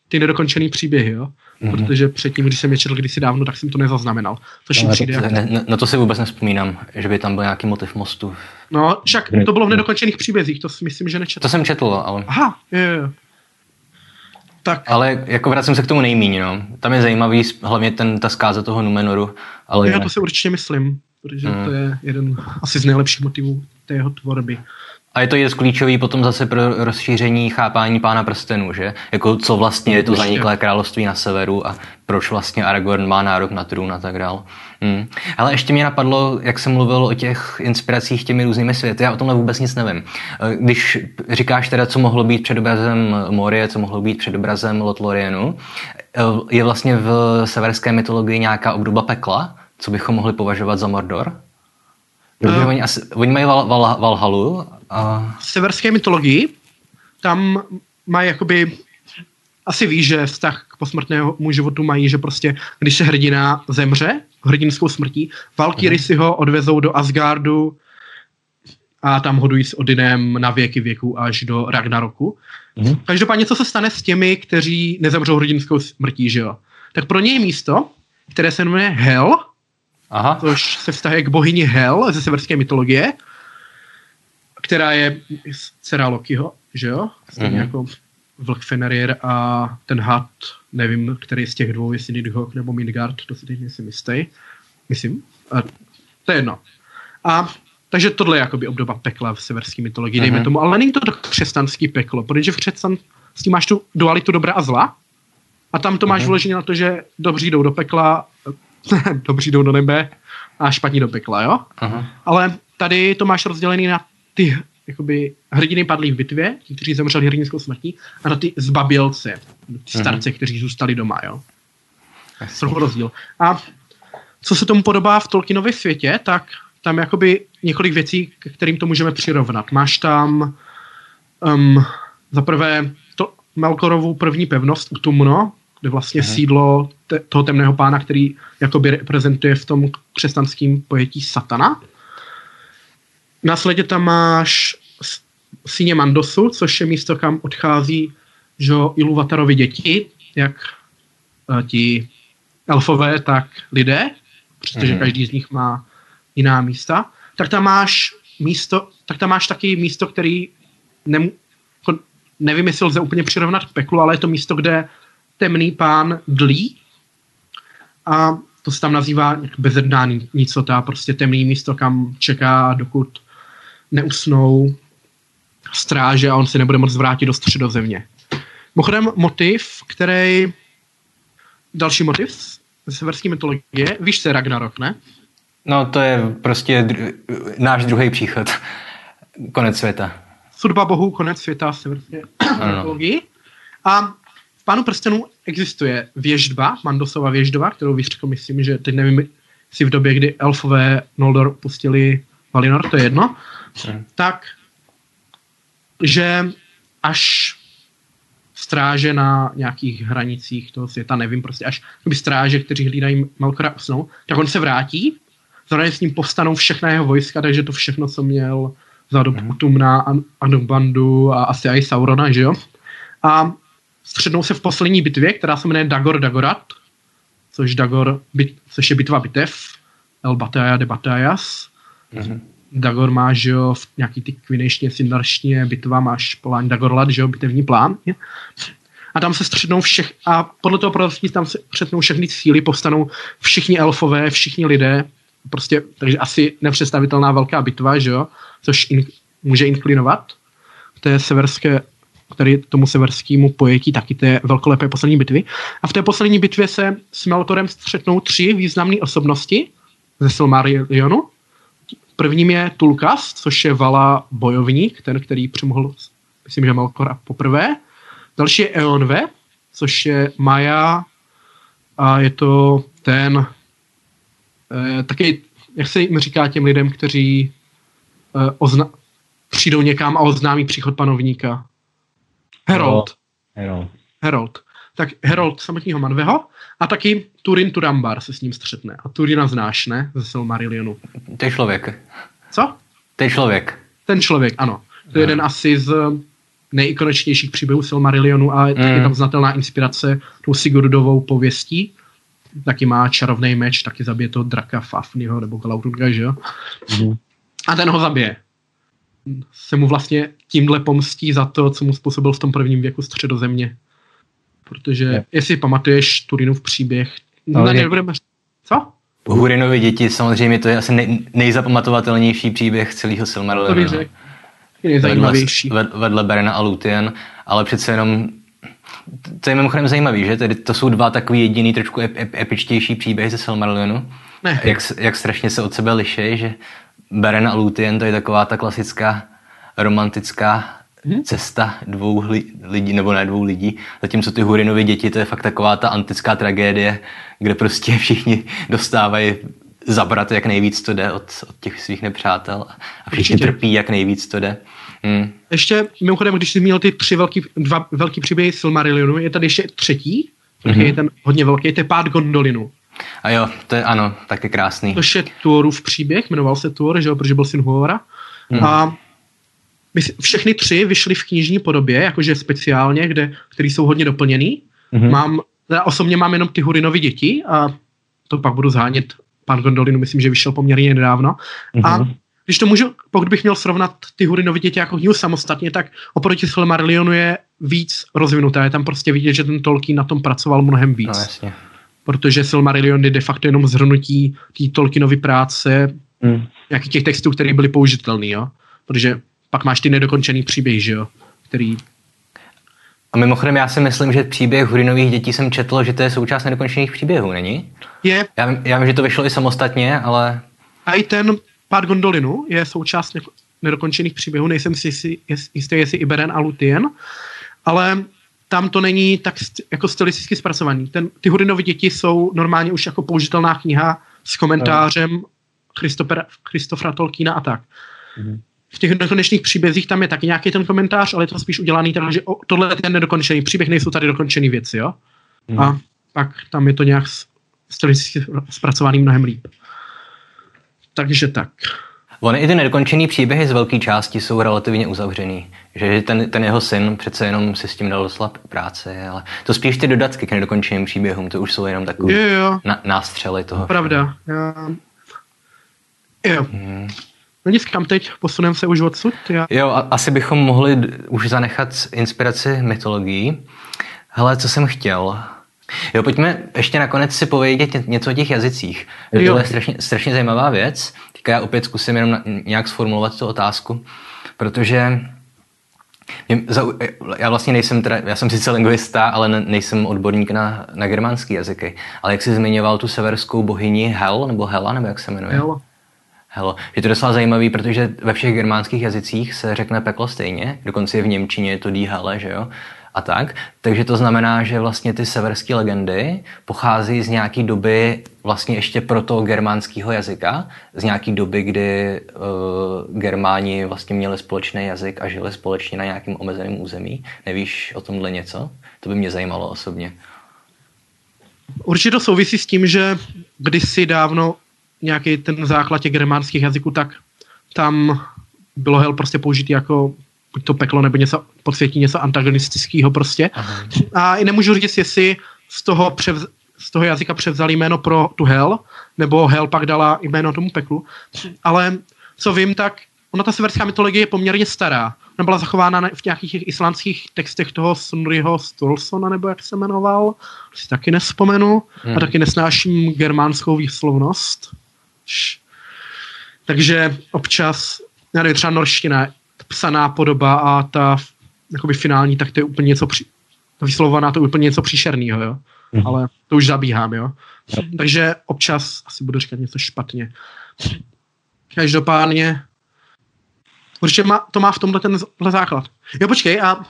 ty nedokončený příběhy, jo? Mm-hmm. Protože předtím, když jsem je četl kdysi dávno, tak jsem to nezaznamenal. Což no, přijde. To, ne, ne, na to si vůbec nespomínám, že by tam byl nějaký motiv mostu. No, však to bylo v nedokončených příbězích, to si myslím, že nečetl. To jsem četl, ale... Aha, jo, jo. Tak. Ale jako vracím se k tomu nejmíň, no. Tam je zajímavý hlavně ten, ta zkáza toho Numenoru. Ale Já to si určitě myslím, protože mm. to je jeden asi z nejlepších motivů té jeho tvorby. A je to je klíčový potom zase pro rozšíření chápání pána prstenů, že? Jako co vlastně je to zaniklé království na severu a proč vlastně Aragorn má nárok na trůn a tak dál. Hmm. Ale ještě mě napadlo, jak jsem mluvil o těch inspiracích těmi různými světy, já o tomhle vůbec nic nevím. Když říkáš teda, co mohlo být před obrazem Morie, co mohlo být před obrazem Lotlorienu, je vlastně v severské mytologii nějaká obdoba pekla, co bychom mohli považovat za Mordor? Protože uh, oni, asi, oni mají val, val, Valhalu. A... V severské mytologii tam mají jakoby asi víš, že vztah k posmrtnému životu mají, že prostě, když se hrdina zemře hrdinskou smrtí, Valkyry uh-huh. si ho odvezou do Asgardu a tam hodují s Odinem na věky věku až do Ragnaroku. Uh-huh. Každopádně, co se stane s těmi, kteří nezemřou hrdinskou smrtí, že jo? Tak pro ně je místo, které se jmenuje Hell, Aha. což se vztahuje k bohyni Hel ze severské mytologie, která je dcera Lokiho, že jo? Stejně mm-hmm. jako Vlk Fenrir a ten had, nevím, který z těch dvou, jestli Nidhogg nebo Midgard, to si teď nejsem jistý. Myslím. A to je jedno. A takže tohle je jakoby obdoba pekla v severské mytologii, dejme mm-hmm. tomu, ale není to křesťanský peklo, protože v křesťanství máš tu dualitu dobra a zla a tam to máš mm-hmm. vyloženě na to, že dobří jdou do pekla, dobří jdou do nebe a špatní do pekla, jo? Aha. Ale tady to máš rozdělený na ty jakoby hrdiny padlí v bitvě, ti, kteří zemřeli hrdinskou smrtí, a na ty zbabělce, ty starce, kteří zůstali doma, jo? Trochu rozdíl. A co se tomu podobá v Tolkienově světě, tak tam jakoby několik věcí, k kterým to můžeme přirovnat. Máš tam um, za prvé to Melkorovu první pevnost Utumno, kde vlastně Aha. sídlo te, toho temného pána, který jakoby reprezentuje v tom křesťanském pojetí satana. Následně tam máš síně Mandosu, což je místo, kam odchází že Iluvatarovi děti, jak uh, ti elfové, tak lidé, protože mm. každý z nich má jiná místa. Tak tam máš místo, tak tam máš taky místo, který nem, jako nevím, jestli lze úplně přirovnat k peklu, ale je to místo, kde temný pán dlí a to se tam nazývá bezedná nicota, prostě temný místo, kam čeká, dokud neusnou stráže a on si nebude moct vrátit do středozemě. Mimochodem motiv, který další motiv ze severské mytologie, víš, je Ragnarok, ne? No, to je prostě dr- náš druhý příchod. Konec světa. Sudba bohů, konec světa v severské mytologii. A Pánu prstenů existuje věždba, Mandosova věždba, kterou vyřkl, myslím, že teď nevím, si v době, kdy elfové Noldor pustili Valinor, to je jedno. Tak, že až stráže na nějakých hranicích toho světa, nevím, prostě až by stráže, kteří hlídají Malkora usnou, tak on se vrátí, zároveň s ním povstanou všechna jeho vojska, takže to všechno, co měl za dobu hmm. Utumna, Anubbandu a asi i Saurona, že jo? A střednou se v poslední bitvě, která se jmenuje Dagor Dagorat, což, Dagor, bit, což je bitva bitev, El Bataya de Batayas. Mm-hmm. Dagor má, že jo, v nějaký ty kvinejštině, sindarštině bitva máš plán Dagorlat, že jo, bitevní plán. Je? A tam se střednou všech, a podle toho proroctví tam se střednou všechny síly, povstanou všichni elfové, všichni lidé, prostě, takže asi nepředstavitelná velká bitva, že jo, což in, může inklinovat v té severské tady tomu severskému pojetí taky té velkolepé poslední bitvy. A v té poslední bitvě se s Melkorem střetnou tři významné osobnosti ze Silmarillionu. Prvním je Tulkas, což je Vala bojovník, ten, který přemohl, myslím, že Melkora poprvé. Další je Eonve, což je Maja a je to ten eh, taky, jak se jim říká těm lidem, kteří eh, ozna- přijdou někam a oznámí příchod panovníka. Herold. Herold. Herold. Tak Herold samotního Manveho a taky Turin Turambar se s ním střetne. A Turina znáš, ne? Ze Silmarillionu. Je člověk. Co? Je člověk. Ten člověk, ano. To je no. jeden asi z nejikoničtějších příběhů Silmarillionu a mm. je tam znatelná inspirace tou Sigurdovou pověstí. Taky má čarovný meč, taky zabije toho draka Fafniho nebo Glaurunga, že jo? Mm. A ten ho zabije. Se mu vlastně tímhle pomstí za to, co mu způsobil v tom prvním věku středozemě. Protože, je. jestli pamatuješ Turinův příběh, no, ne, nebudeme... Co? Hurinovi děti, samozřejmě to je asi nej, nejzapamatovatelnější příběh celého Silmarillionu. To bych. Vedle, vedle Berena a Lutien, ale přece jenom to je mimochodem zajímavý, že? Tedy to jsou dva takový jediný trošku ep, ep, epičtější příběhy ze Silmarillionu. Ne. Jak, jak strašně se od sebe liší, že Beren a Lutien to je taková ta klasická romantická hmm? cesta dvou lidí, nebo ne dvou lidí, zatímco ty Hurinovy děti, to je fakt taková ta antická tragédie, kde prostě všichni dostávají zabrat, jak nejvíc to jde od, od těch svých nepřátel a všichni Určitě. trpí, jak nejvíc to jde. Hmm. Ještě, mimochodem, když jsi měl ty tři velký, dva velký příběhy Silmarillionu, je tady ještě třetí, mm-hmm. je ten hodně velký, to je pád Gondolinu. A jo, to je ano, taky krásný. To je Tuorův příběh, jmenoval se Tuor, že jo, protože byl syn Huora. Mm. A všechny tři vyšly v knižní podobě, jakože speciálně, kde, který jsou hodně doplněný. Mm-hmm. Mám, já osobně mám jenom ty Hurinovy děti a to pak budu zhánět pan Gondolinu, myslím, že vyšel poměrně nedávno. Mm-hmm. A když to můžu, pokud bych měl srovnat ty Hurinovy děti jako knihu samostatně, tak oproti Silmarillionu je víc rozvinuté. Je tam prostě vidět, že ten Tolkien na tom pracoval mnohem víc. No, jasně. Protože Silmarillion je de facto jenom zhrnutí té Tolkienovy práce, mm. nějakých těch textů, které byly použitelné. Protože pak máš ty nedokončený příběh, že jo, který... A mimochodem já si myslím, že příběh Hurinových dětí jsem četl, že to je součást nedokončených příběhů, není? Je. Já, já vím, že to vyšlo i samostatně, ale... A i ten pád gondolinu je součást nedokončených příběhů, nejsem si jistý, jestli i Beren a Lutien, ale tam to není tak jako stylisticky zpracovaný. Ten, ty Hurinovy děti jsou normálně už jako použitelná kniha s komentářem Christopher, Tolkiena a tak. Mm-hmm v těch nekonečných příbězích tam je taky nějaký ten komentář, ale je to spíš udělaný tak, že tohle je ten nedokončený příběh, nejsou tady dokončený věci, jo? Hmm. A pak tam je to nějak stylisticky zpracovaný mnohem líp. Takže tak. Ony i ty nedokončený příběhy z velké části jsou relativně uzavřený. Že ten, ten jeho syn přece jenom si s tím dal docela práce, ale to spíš ty dodatky k nedokončeným příběhům, to už jsou jenom takové nástřely toho. Pravda. Já... Jo. Hmm. No nic, kam teď? Posuneme se už odsud? Já... Jo, a, asi bychom mohli už zanechat inspiraci mytologií. Hele, co jsem chtěl? Jo, pojďme ještě nakonec si povědět něco o těch jazycích. Jo. To je strašně, strašně zajímavá věc. Teďka já opět zkusím jenom nějak sformulovat tu otázku, protože já vlastně nejsem teda, já jsem sice lingvista, ale nejsem odborník na, na germánský jazyky. Ale jak jsi zmiňoval tu severskou bohyni Hel, nebo Hela, nebo jak se jmenuje? Hel. Helo. Je to docela zajímavý, protože ve všech germánských jazycích se řekne peklo stejně, dokonce i v Němčině je to die Helle, že jo? A tak. Takže to znamená, že vlastně ty severské legendy pochází z nějaké doby vlastně ještě proto germánského jazyka, z nějaké doby, kdy uh, Germáni vlastně měli společný jazyk a žili společně na nějakém omezeném území. Nevíš o tomhle něco? To by mě zajímalo osobně. Určitě to souvisí s tím, že kdysi dávno nějaký ten základ těch germánských jazyků, tak tam bylo hel prostě použitý jako buď to peklo nebo něco podsvětí něco antagonistického prostě. Aha. A i nemůžu říct, jestli z toho, převz, z toho jazyka převzali jméno pro tu hel, nebo hel pak dala jméno tomu peklu. Ale co vím, tak ona ta severská mytologie je poměrně stará. Ona byla zachována v nějakých islandských textech toho Sunriho Stolsona, nebo jak se jmenoval, si taky nespomenu. Hmm. A taky nesnáším germánskou výslovnost. Takže občas, já nevím, třeba norština, psaná podoba a ta jakoby finální, tak to je úplně něco, při, vyslovovaná to je úplně něco příšerného, jo. Mm-hmm. Ale to už zabíhám, jo. Yep. Takže občas asi budu říkat něco špatně. Každopádně určitě má, to má v tomhle ten základ. Jo, počkej, a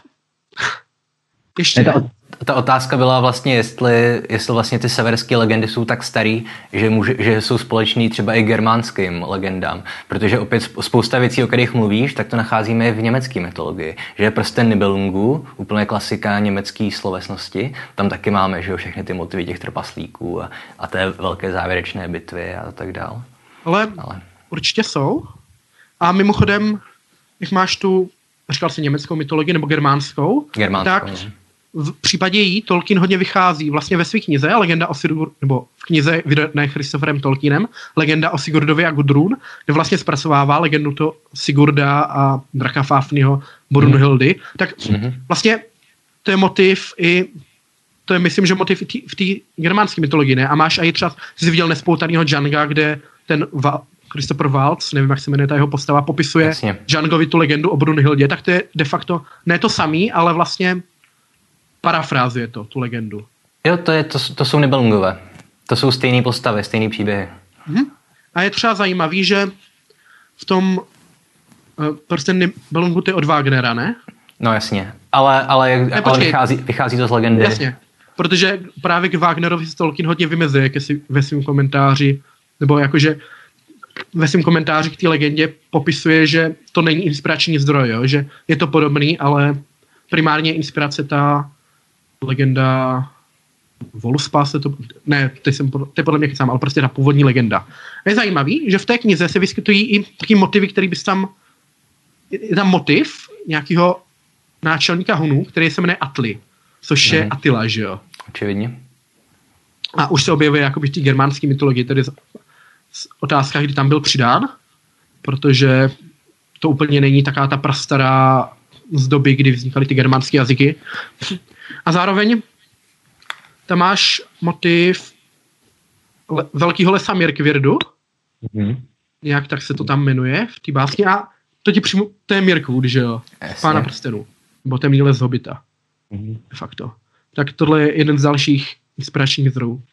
ještě... Ta, ta otázka byla vlastně, jestli, jestli vlastně ty severské legendy jsou tak starý, že, může, že jsou společný třeba i germánským legendám. Protože opět spousta věcí, o kterých mluvíš, tak to nacházíme i v německé mytologii. Že je prsten Nibelungu, úplně klasika německé slovesnosti, tam taky máme že jo, všechny ty motivy těch trpaslíků a, a té velké závěrečné bitvy a tak dál. Ale, Ale určitě jsou. A mimochodem, jak máš tu říkal si německou mytologii nebo germánskou, Germánskou, tak no. V případě jí Tolkien hodně vychází vlastně ve své knize Legenda o Sigurd, nebo v knize vydané Christopherem Tolkienem Legenda o Sigurdovi a Gudrun, kde vlastně zpracovává legendu to Sigurda a Draka Fafnyho Brunhildy, hmm. tak hmm. vlastně to je motiv i to je myslím, že motiv i v té germánské mytologii, ne? A máš i třeba, jsi viděl nespoutaného Djanga, kde ten Va- Christopher Waltz, nevím, jak se jmenuje ta jeho postava, popisuje Jasně. Djangovi tu legendu o Brunhildě, tak to je de facto ne to samý, ale vlastně parafrázuje to, tu legendu. Jo, to, je, to, to jsou Nibelungové. To jsou stejné postavy, stejné příběhy. Mhm. A je třeba zajímavý, že v tom prostě Nibelungu je od Wagnera, ne? No jasně. Ale, ale, Ne, ale počkej. vychází, vychází to z legendy. Jasně. Protože právě k Wagnerovi se Tolkien hodně vymezuje si, ve svém komentáři, nebo jakože ve svém komentáři k té legendě popisuje, že to není inspirační zdroj, jo? že je to podobný, ale primárně inspirace ta legenda Voluspa se to, ne, teď jsem, je podle mě sám, ale prostě ta původní legenda. A je zajímavý, že v té knize se vyskytují i taky motivy, který bys tam, je tam motiv nějakého náčelníka Hunů, který se jmenuje Atli, což je Mhm. Attila, že jo. Očividně. A už se objevuje jakoby v té germánské mytologii, tedy z- z- otázka, kdy tam byl přidán, protože to úplně není taká ta prastará z doby, kdy vznikaly ty germánské jazyky. A zároveň tam máš motiv le- velkého lesa Mirkvirdu, Mhm. nějak tak se to tam jmenuje v té básni a to ti přímo, to je Mirkwood, že jo, Jasně. pána prstenů, nebo temný les hobita Mhm. de facto. Tak tohle je jeden z dalších inspiračních zdrojů.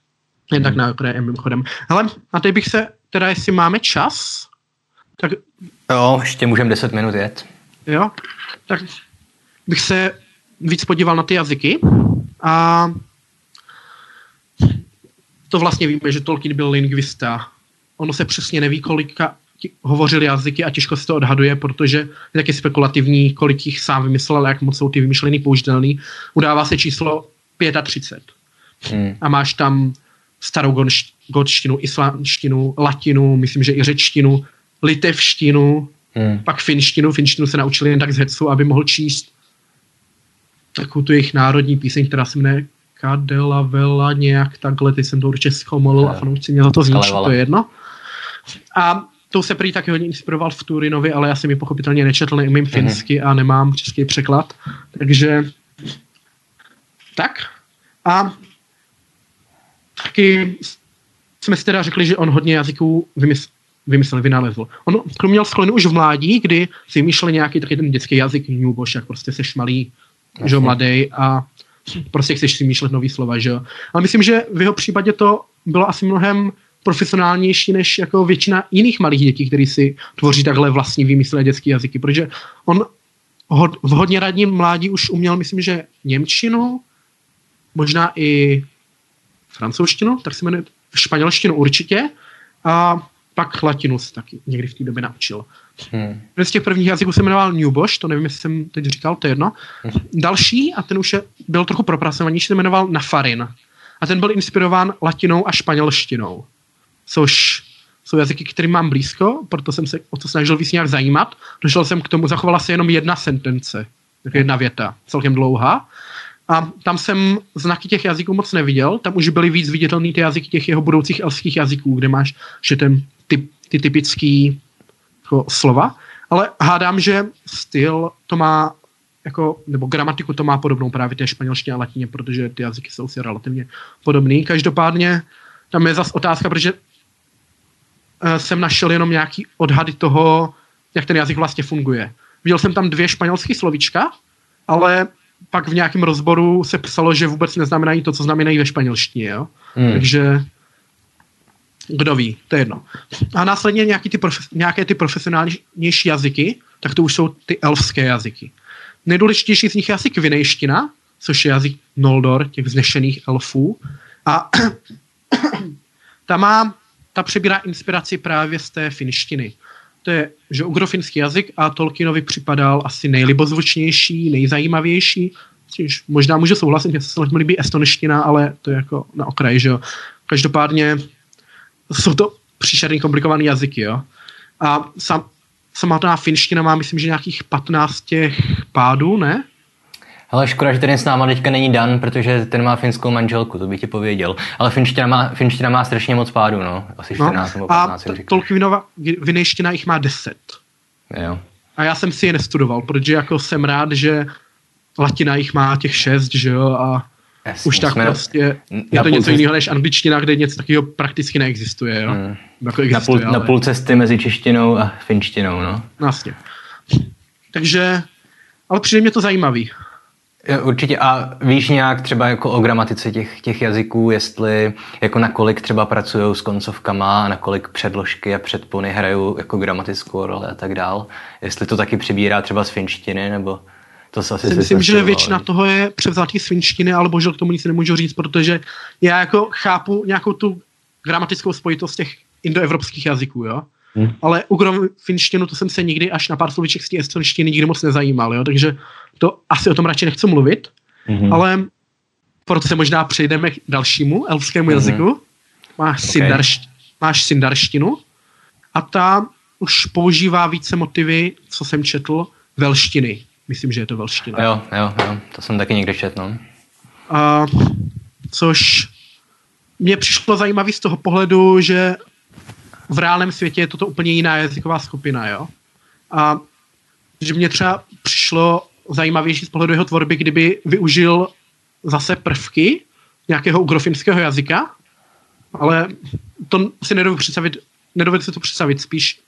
Jen tak na okraje mimochodem. Hele, a teď bych se, teda jestli máme čas, tak Jo, ještě můžeme 10 minut jet. jo, tak bych se víc podíval na ty jazyky a to vlastně víme, že Tolkien byl lingvista. Ono se přesně neví, kolika hovořil jazyky a těžko se to odhaduje, protože je taky spekulativní, kolik jich sám vymyslel, jak moc jsou ty vymyšlený použitelný. Udává se číslo 35 Hmm. a máš tam starou gotštinu, islandštinu, latinu, myslím, že i řečtinu, litevštinu, Hmm. pak finštinu. Finštinu se naučili jen tak z hecu, aby mohl číst takovou tu jejich národní píseň, která se jmenuje Kadela Vela, nějak takhle, teď jsem to určitě zkomolil a fanoušci mě za to zničí, to je jedno. A tou se prý taky hodně inspiroval v Turinovi, ale já jsem ji pochopitelně nečetl, neumím Mhm. finsky a nemám český překlad, takže tak. A taky jsme si teda řekli, že on hodně jazyků vymysl, vymyslel, vynalezl. On měl sklonu už v mládí, kdy si vymýšlel nějaký taky ten dětský jazyk Newboš, jak prostě seš malý, že mladý a prostě chceš si vymýšlet nový slova, že jo. Ale myslím, že v jeho případě to bylo asi mnohem profesionálnější než jako většina jiných malých dětí, který si tvoří takhle vlastní vymyslé dětské jazyky, protože on hod, v hodně radním mládí už uměl, myslím, že Němčinu, možná i francouzštinu, tak se jmenuje španělštinu určitě, a pak latinu se taky někdy v té době naučil. Hmm. Jeden z těch prvních jazyků se jmenoval New Bosch, to nevím, jestli jsem teď říkal, to je jedno. Další, a ten už je, byl trochu propracovanější, se jmenoval Nafarin. A ten byl inspirován latinou a španělštinou, což jsou jazyky, kterým mám blízko, proto jsem se o to snažil víc nějak zajímat. Došel jsem k tomu, zachovala se jenom jedna sentence, tak jedna věta, celkem dlouhá. A tam jsem znaky těch jazyků moc neviděl, tam už byly víc viditelný ty jazyky těch jeho budoucích elských jazyků, kde máš že ten typ, ty typický jako slova, ale hádám, že styl to má jako, nebo gramatiku to má podobnou právě té španělštině a latině, protože ty jazyky jsou si relativně podobný. Každopádně tam je zase otázka, protože eh, jsem našel jenom nějaký odhady toho, jak ten jazyk vlastně funguje. Viděl jsem tam dvě španělské slovíčka, ale pak v nějakém rozboru se psalo, že vůbec neznamenají to, co znamenají ve španělštině. Jo? Hmm. Takže kdo ví, to je jedno. A následně nějaký ty profe- nějaké ty profesionálnější jazyky, tak to už jsou ty elfské jazyky. Nejdůležitější z nich je asi kvinejština, což je jazyk Noldor, těch vznešených elfů. A ta má, ta přebírá inspiraci právě z té finštiny. To je, že ugrofinský jazyk a Tolkienovi připadal asi nejlibozvučnější, nejzajímavější. Což možná může souhlasit, mně se líbí estonština, ale to je jako na okraji, že jo. Každopádně jsou to příšerný komplikovaný jazyky, jo. A sam, samotná finština má, myslím, že nějakých 15 těch pádů, ne? Ale škoda, že ten s náma teďka není Dan, protože ten má finskou manželku, to bych ti pověděl. Ale finština má, finština má strašně moc pádů, no. Asi 14 no, nebo 15, A Tolkienova vinejština jich má 10. Jo. A já jsem si je nestudoval, protože jako jsem rád, že latina jich má těch 6, že jo, a Jasně, už tak jsme prostě je to něco jiného než angličtina, kde něco takového prakticky neexistuje, jo? Hmm. Jako existuje, na, půl, ale... na půl cesty mezi češtinou a finštinou, no. Vlastně. Takže, ale přijde mě to zajímavý. Určitě a víš nějak třeba jako o gramatice těch, těch jazyků, jestli jako na kolik třeba pracují s koncovkama a na kolik předložky a předpony hrajou jako gramatickou roli a tak dál. Jestli to taky přibírá třeba z finštiny nebo to se asi Myslím, že většina toho je převzatý z finštiny, ale bohužel k tomu nic nemůžu říct, protože já jako chápu nějakou tu gramatickou spojitost těch indoevropských jazyků, jo. Hmm. Ale u finštinu to jsem se nikdy až na pár slovíček z té estonštiny nikdy moc nezajímal, jo? takže to asi o tom radši nechci mluvit, hmm. ale proto se možná přejdeme k dalšímu elfskému hmm. jazyku. Máš, okay. sindaršt, máš sindarštinu a ta už používá více motivy, co jsem četl, velštiny. Myslím, že je to velština. Jo, jo, jo, to jsem taky někde četl. No. A, což mě přišlo zajímavý z toho pohledu, že v reálném světě je toto úplně jiná jazyková skupina, jo. A že mě třeba přišlo zajímavější z pohledu jeho tvorby, kdyby využil zase prvky nějakého ugrofinského jazyka, ale to si nedovedu představit, nedovedu si to představit, spíš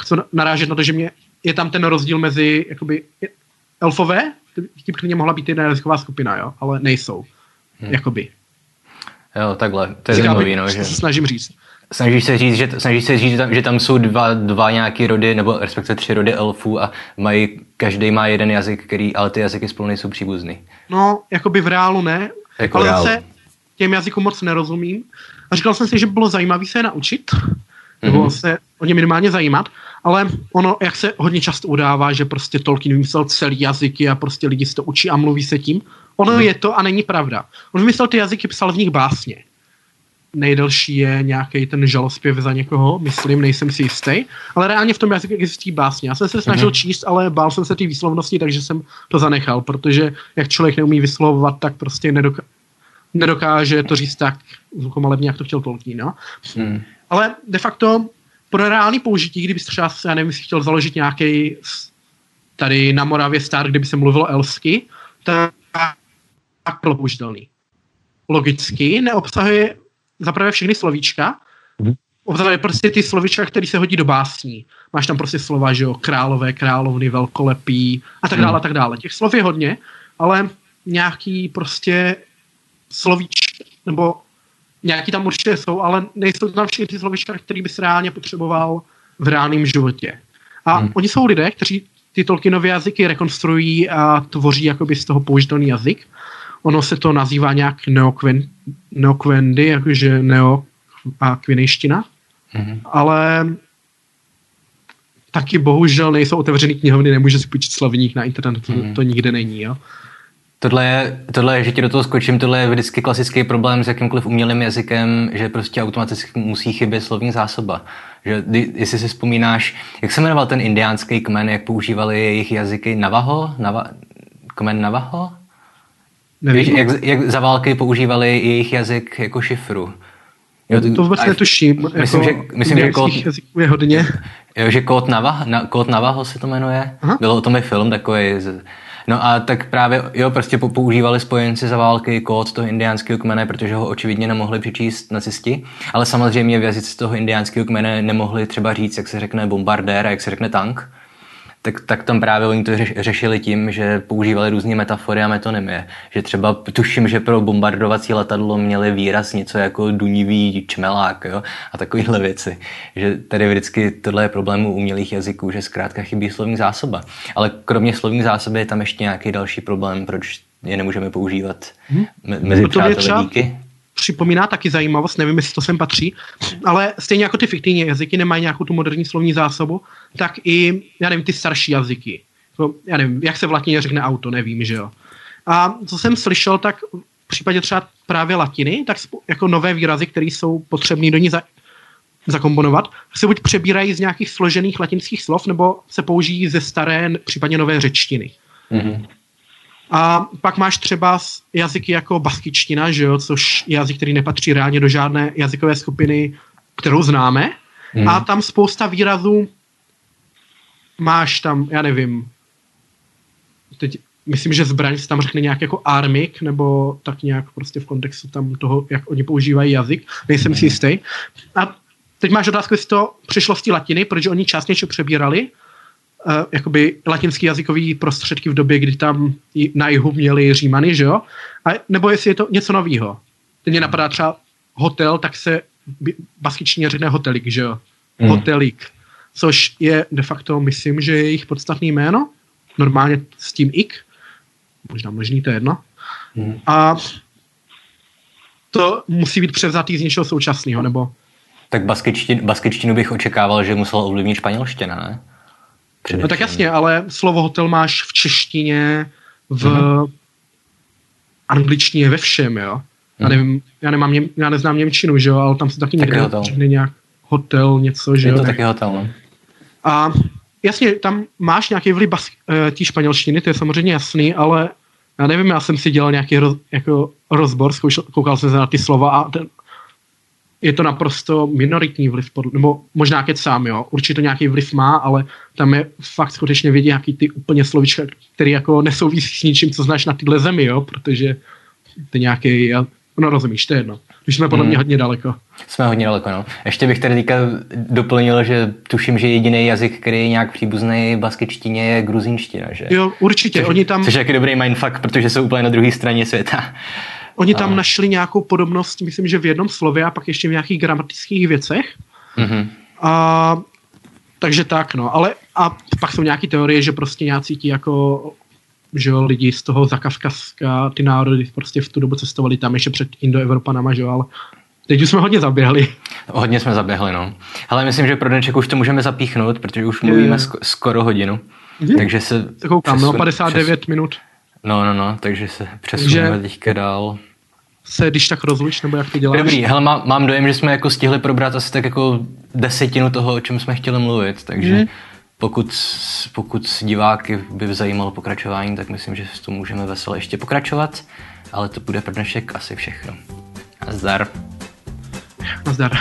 chci narážet na to, že mě je tam ten rozdíl mezi jakoby elfové, tím klidně mohla být jedna jazyková skupina, jo, ale nejsou, hmm. jakoby. Jo, takhle, to je zajímavý, no, že... se snažím říct. Snažíš se říct, že, snažíš se říct, že tam, že tam jsou dva, dva nějaký rody, nebo respektive tři rody elfů a mají, každý má jeden jazyk, který, ale ty jazyky spolu nejsou příbuzný. No, jakoby v reálu ne, jako ale reálu. zase těm jazykům moc nerozumím. A říkal jsem si, že by bylo zajímavé se je naučit, nebo mm-hmm. se o ně minimálně zajímat, ale ono, jak se hodně často udává, že prostě Tolkien vymyslel celý jazyky a prostě lidi se to učí a mluví se tím, ono mm-hmm. je to a není pravda. On vymyslel ty jazyky, psal v nich básně nejdelší je nějaký ten žalospěv za někoho, myslím, nejsem si jistý, ale reálně v tom jazyku existují básně. Já jsem se snažil mm-hmm. číst, ale bál jsem se té výslovnosti, takže jsem to zanechal, protože jak člověk neumí vyslovovat, tak prostě nedoká- nedokáže to říct tak zvukomalebně, jak to chtěl Tolkien. No? Mm. Ale de facto pro reálný použití, kdyby třeba, já nevím, si chtěl založit nějaký tady na Moravě star, kdyby se mluvilo elsky, tak bylo použitelný. Logicky neobsahuje zaprvé všechny slovíčka, mm-hmm. obzvlášť prostě ty slovíčka, které se hodí do básní. Máš tam prostě slova, že jo, králové, královny, velkolepí a tak dále, a tak dále. Těch slov je hodně, ale nějaký prostě slovíčka, nebo nějaký tam určitě jsou, ale nejsou tam všechny ty slovíčka, které bys reálně potřeboval v reálném životě. A mm. oni jsou lidé, kteří ty Tolkienovy jazyky rekonstruují a tvoří jakoby z toho použitelný jazyk. Ono se to nazývá nějak neokven, neokvendy, jakože neo a kvinejština, mm-hmm. ale taky bohužel nejsou otevřený knihovny, nemůže si půjčit slovník na internetu, to, to nikde není, jo. Tohle je, tohle je, že ti do toho skočím, tohle je vždycky klasický problém s jakýmkoliv umělým jazykem, že prostě automaticky musí chybět slovní zásoba. Že, jestli si vzpomínáš, jak se jmenoval ten indiánský kmen, jak používali jejich jazyky Navaho? Nava, kmen Navaho? Víš, jak, jak za války používali jejich jazyk jako šifru. Jo, to vůbec netuším. Myslím, jako že, myslím, že kód, jazyků je hodně. Jo, že kód, Navaho, na, kód Navaho se to jmenuje. Aha. Bylo o tom i film takový. No a tak právě, jo, prostě používali spojenci za války kód toho indiánského kmene, protože ho očividně nemohli přečíst nacisti, ale samozřejmě v jazyce toho indiánského kmene nemohli třeba říct, jak se řekne bombardér a jak se řekne tank tak, tak tam právě oni to řeš, řešili tím, že používali různé metafory a metonymie. Že třeba tuším, že pro bombardovací letadlo měli výraz něco jako dunivý čmelák jo? a takovéhle věci. Že tady vždycky tohle je problém u umělých jazyků, že zkrátka chybí slovní zásoba. Ale kromě slovní zásoby je tam ještě nějaký další problém, proč je nemůžeme používat hmm. mezi no přáteli díky připomíná taky zajímavost, nevím, jestli to sem patří, ale stejně jako ty fiktivní jazyky nemají nějakou tu moderní slovní zásobu, tak i, já nevím, ty starší jazyky. To, já nevím, jak se v latině řekne auto, nevím, že jo. A co jsem slyšel, tak v případě třeba právě latiny, tak jako nové výrazy, které jsou potřebné do ní za, zakomponovat, se buď přebírají z nějakých složených latinských slov, nebo se použijí ze staré, případně nové řečtiny. Mm-hmm. A pak máš třeba jazyky jako baskičtina, že jo, což je jazyk, který nepatří reálně do žádné jazykové skupiny, kterou známe. Mm. A tam spousta výrazů máš tam, já nevím, teď myslím, že zbraň se tam řekne nějak jako armik, nebo tak nějak prostě v kontextu tam toho, jak oni používají jazyk, nejsem si mhm. jistý. A teď máš otázku, jestli to přišlo z té latiny, protože oni část něco přebírali, jakoby latinský jazykový prostředky v době, kdy tam na jihu měli římany, že jo? A, nebo jestli je to něco nového. Teď mě napadá třeba hotel, tak se baskičně řekne hotelik, že jo? Mm. Hotelik. Což je de facto, myslím, že je jejich podstatný jméno. Normálně s tím ik. Možná možný, to je jedno. Mm. A to musí být převzatý z něčeho současného, nebo... Tak baskičtinu, baskičtinu bych očekával, že musel ovlivnit španělština, ne? Především. No tak jasně, ale slovo hotel máš v češtině, v uh-huh. angličtině, ve všem, jo. Uh-huh. Já mhm. nevím, já, nemám, něm, já neznám Němčinu, že jo, ale tam se taky někde hotel. nějak hotel, něco, že jo. Je to taky hotel, no. A jasně, tam máš nějaký vliv bas, uh, tí španělštiny, to je samozřejmě jasný, ale já nevím, já jsem si dělal nějaký roz, jako rozbor, zkoušel, koukal jsem se na ty slova a ten, je to naprosto minoritní vliv, nebo možná sám, jo, určitě nějaký vliv má, ale tam je fakt skutečně vidět nějaký ty úplně slovička, který jako nesouvisí s ničím, co znáš na tyhle zemi, jo, protože to nějaký, no rozumíš, to je jedno. Už jsme podle mě hmm. hodně daleko. Jsme hodně daleko, no. Ještě bych tady teďka doplnil, že tuším, že jediný jazyk, který je nějak příbuzný baskičtině, je gruzinština, že? Jo, určitě. Což, Oni tam... což je jaký dobrý mindfuck, protože jsou úplně na druhé straně světa. Oni tam a... našli nějakou podobnost, myslím, že v jednom slově a pak ještě v nějakých gramatických věcech. Mm-hmm. A, takže tak, no. Ale a pak jsou nějaké teorie, že prostě nějací ti jako že jo, lidi z toho Zakavkazska, ty národy prostě v tu dobu cestovali tam ještě před Indoevropanama, že jo, ale teď už jsme hodně zaběhli. Hodně jsme zaběhli, no. Ale myslím, že pro dnešek už to můžeme zapíchnout, protože už mluvíme je. skoro hodinu. Je. Takže se... Koukám, no, 59 přes... minut. No, no, no, takže se přesuneme takže... teďka dál se když tak rozluč, nebo jak to děláš? Dobrý, hele, má, mám dojem, že jsme jako stihli probrat asi tak jako desetinu toho, o čem jsme chtěli mluvit, takže mm. pokud, pokud diváky by zajímalo pokračování, tak myslím, že s to můžeme veselé ještě pokračovat, ale to bude pro dnešek asi všechno. Zdar. Nazdar.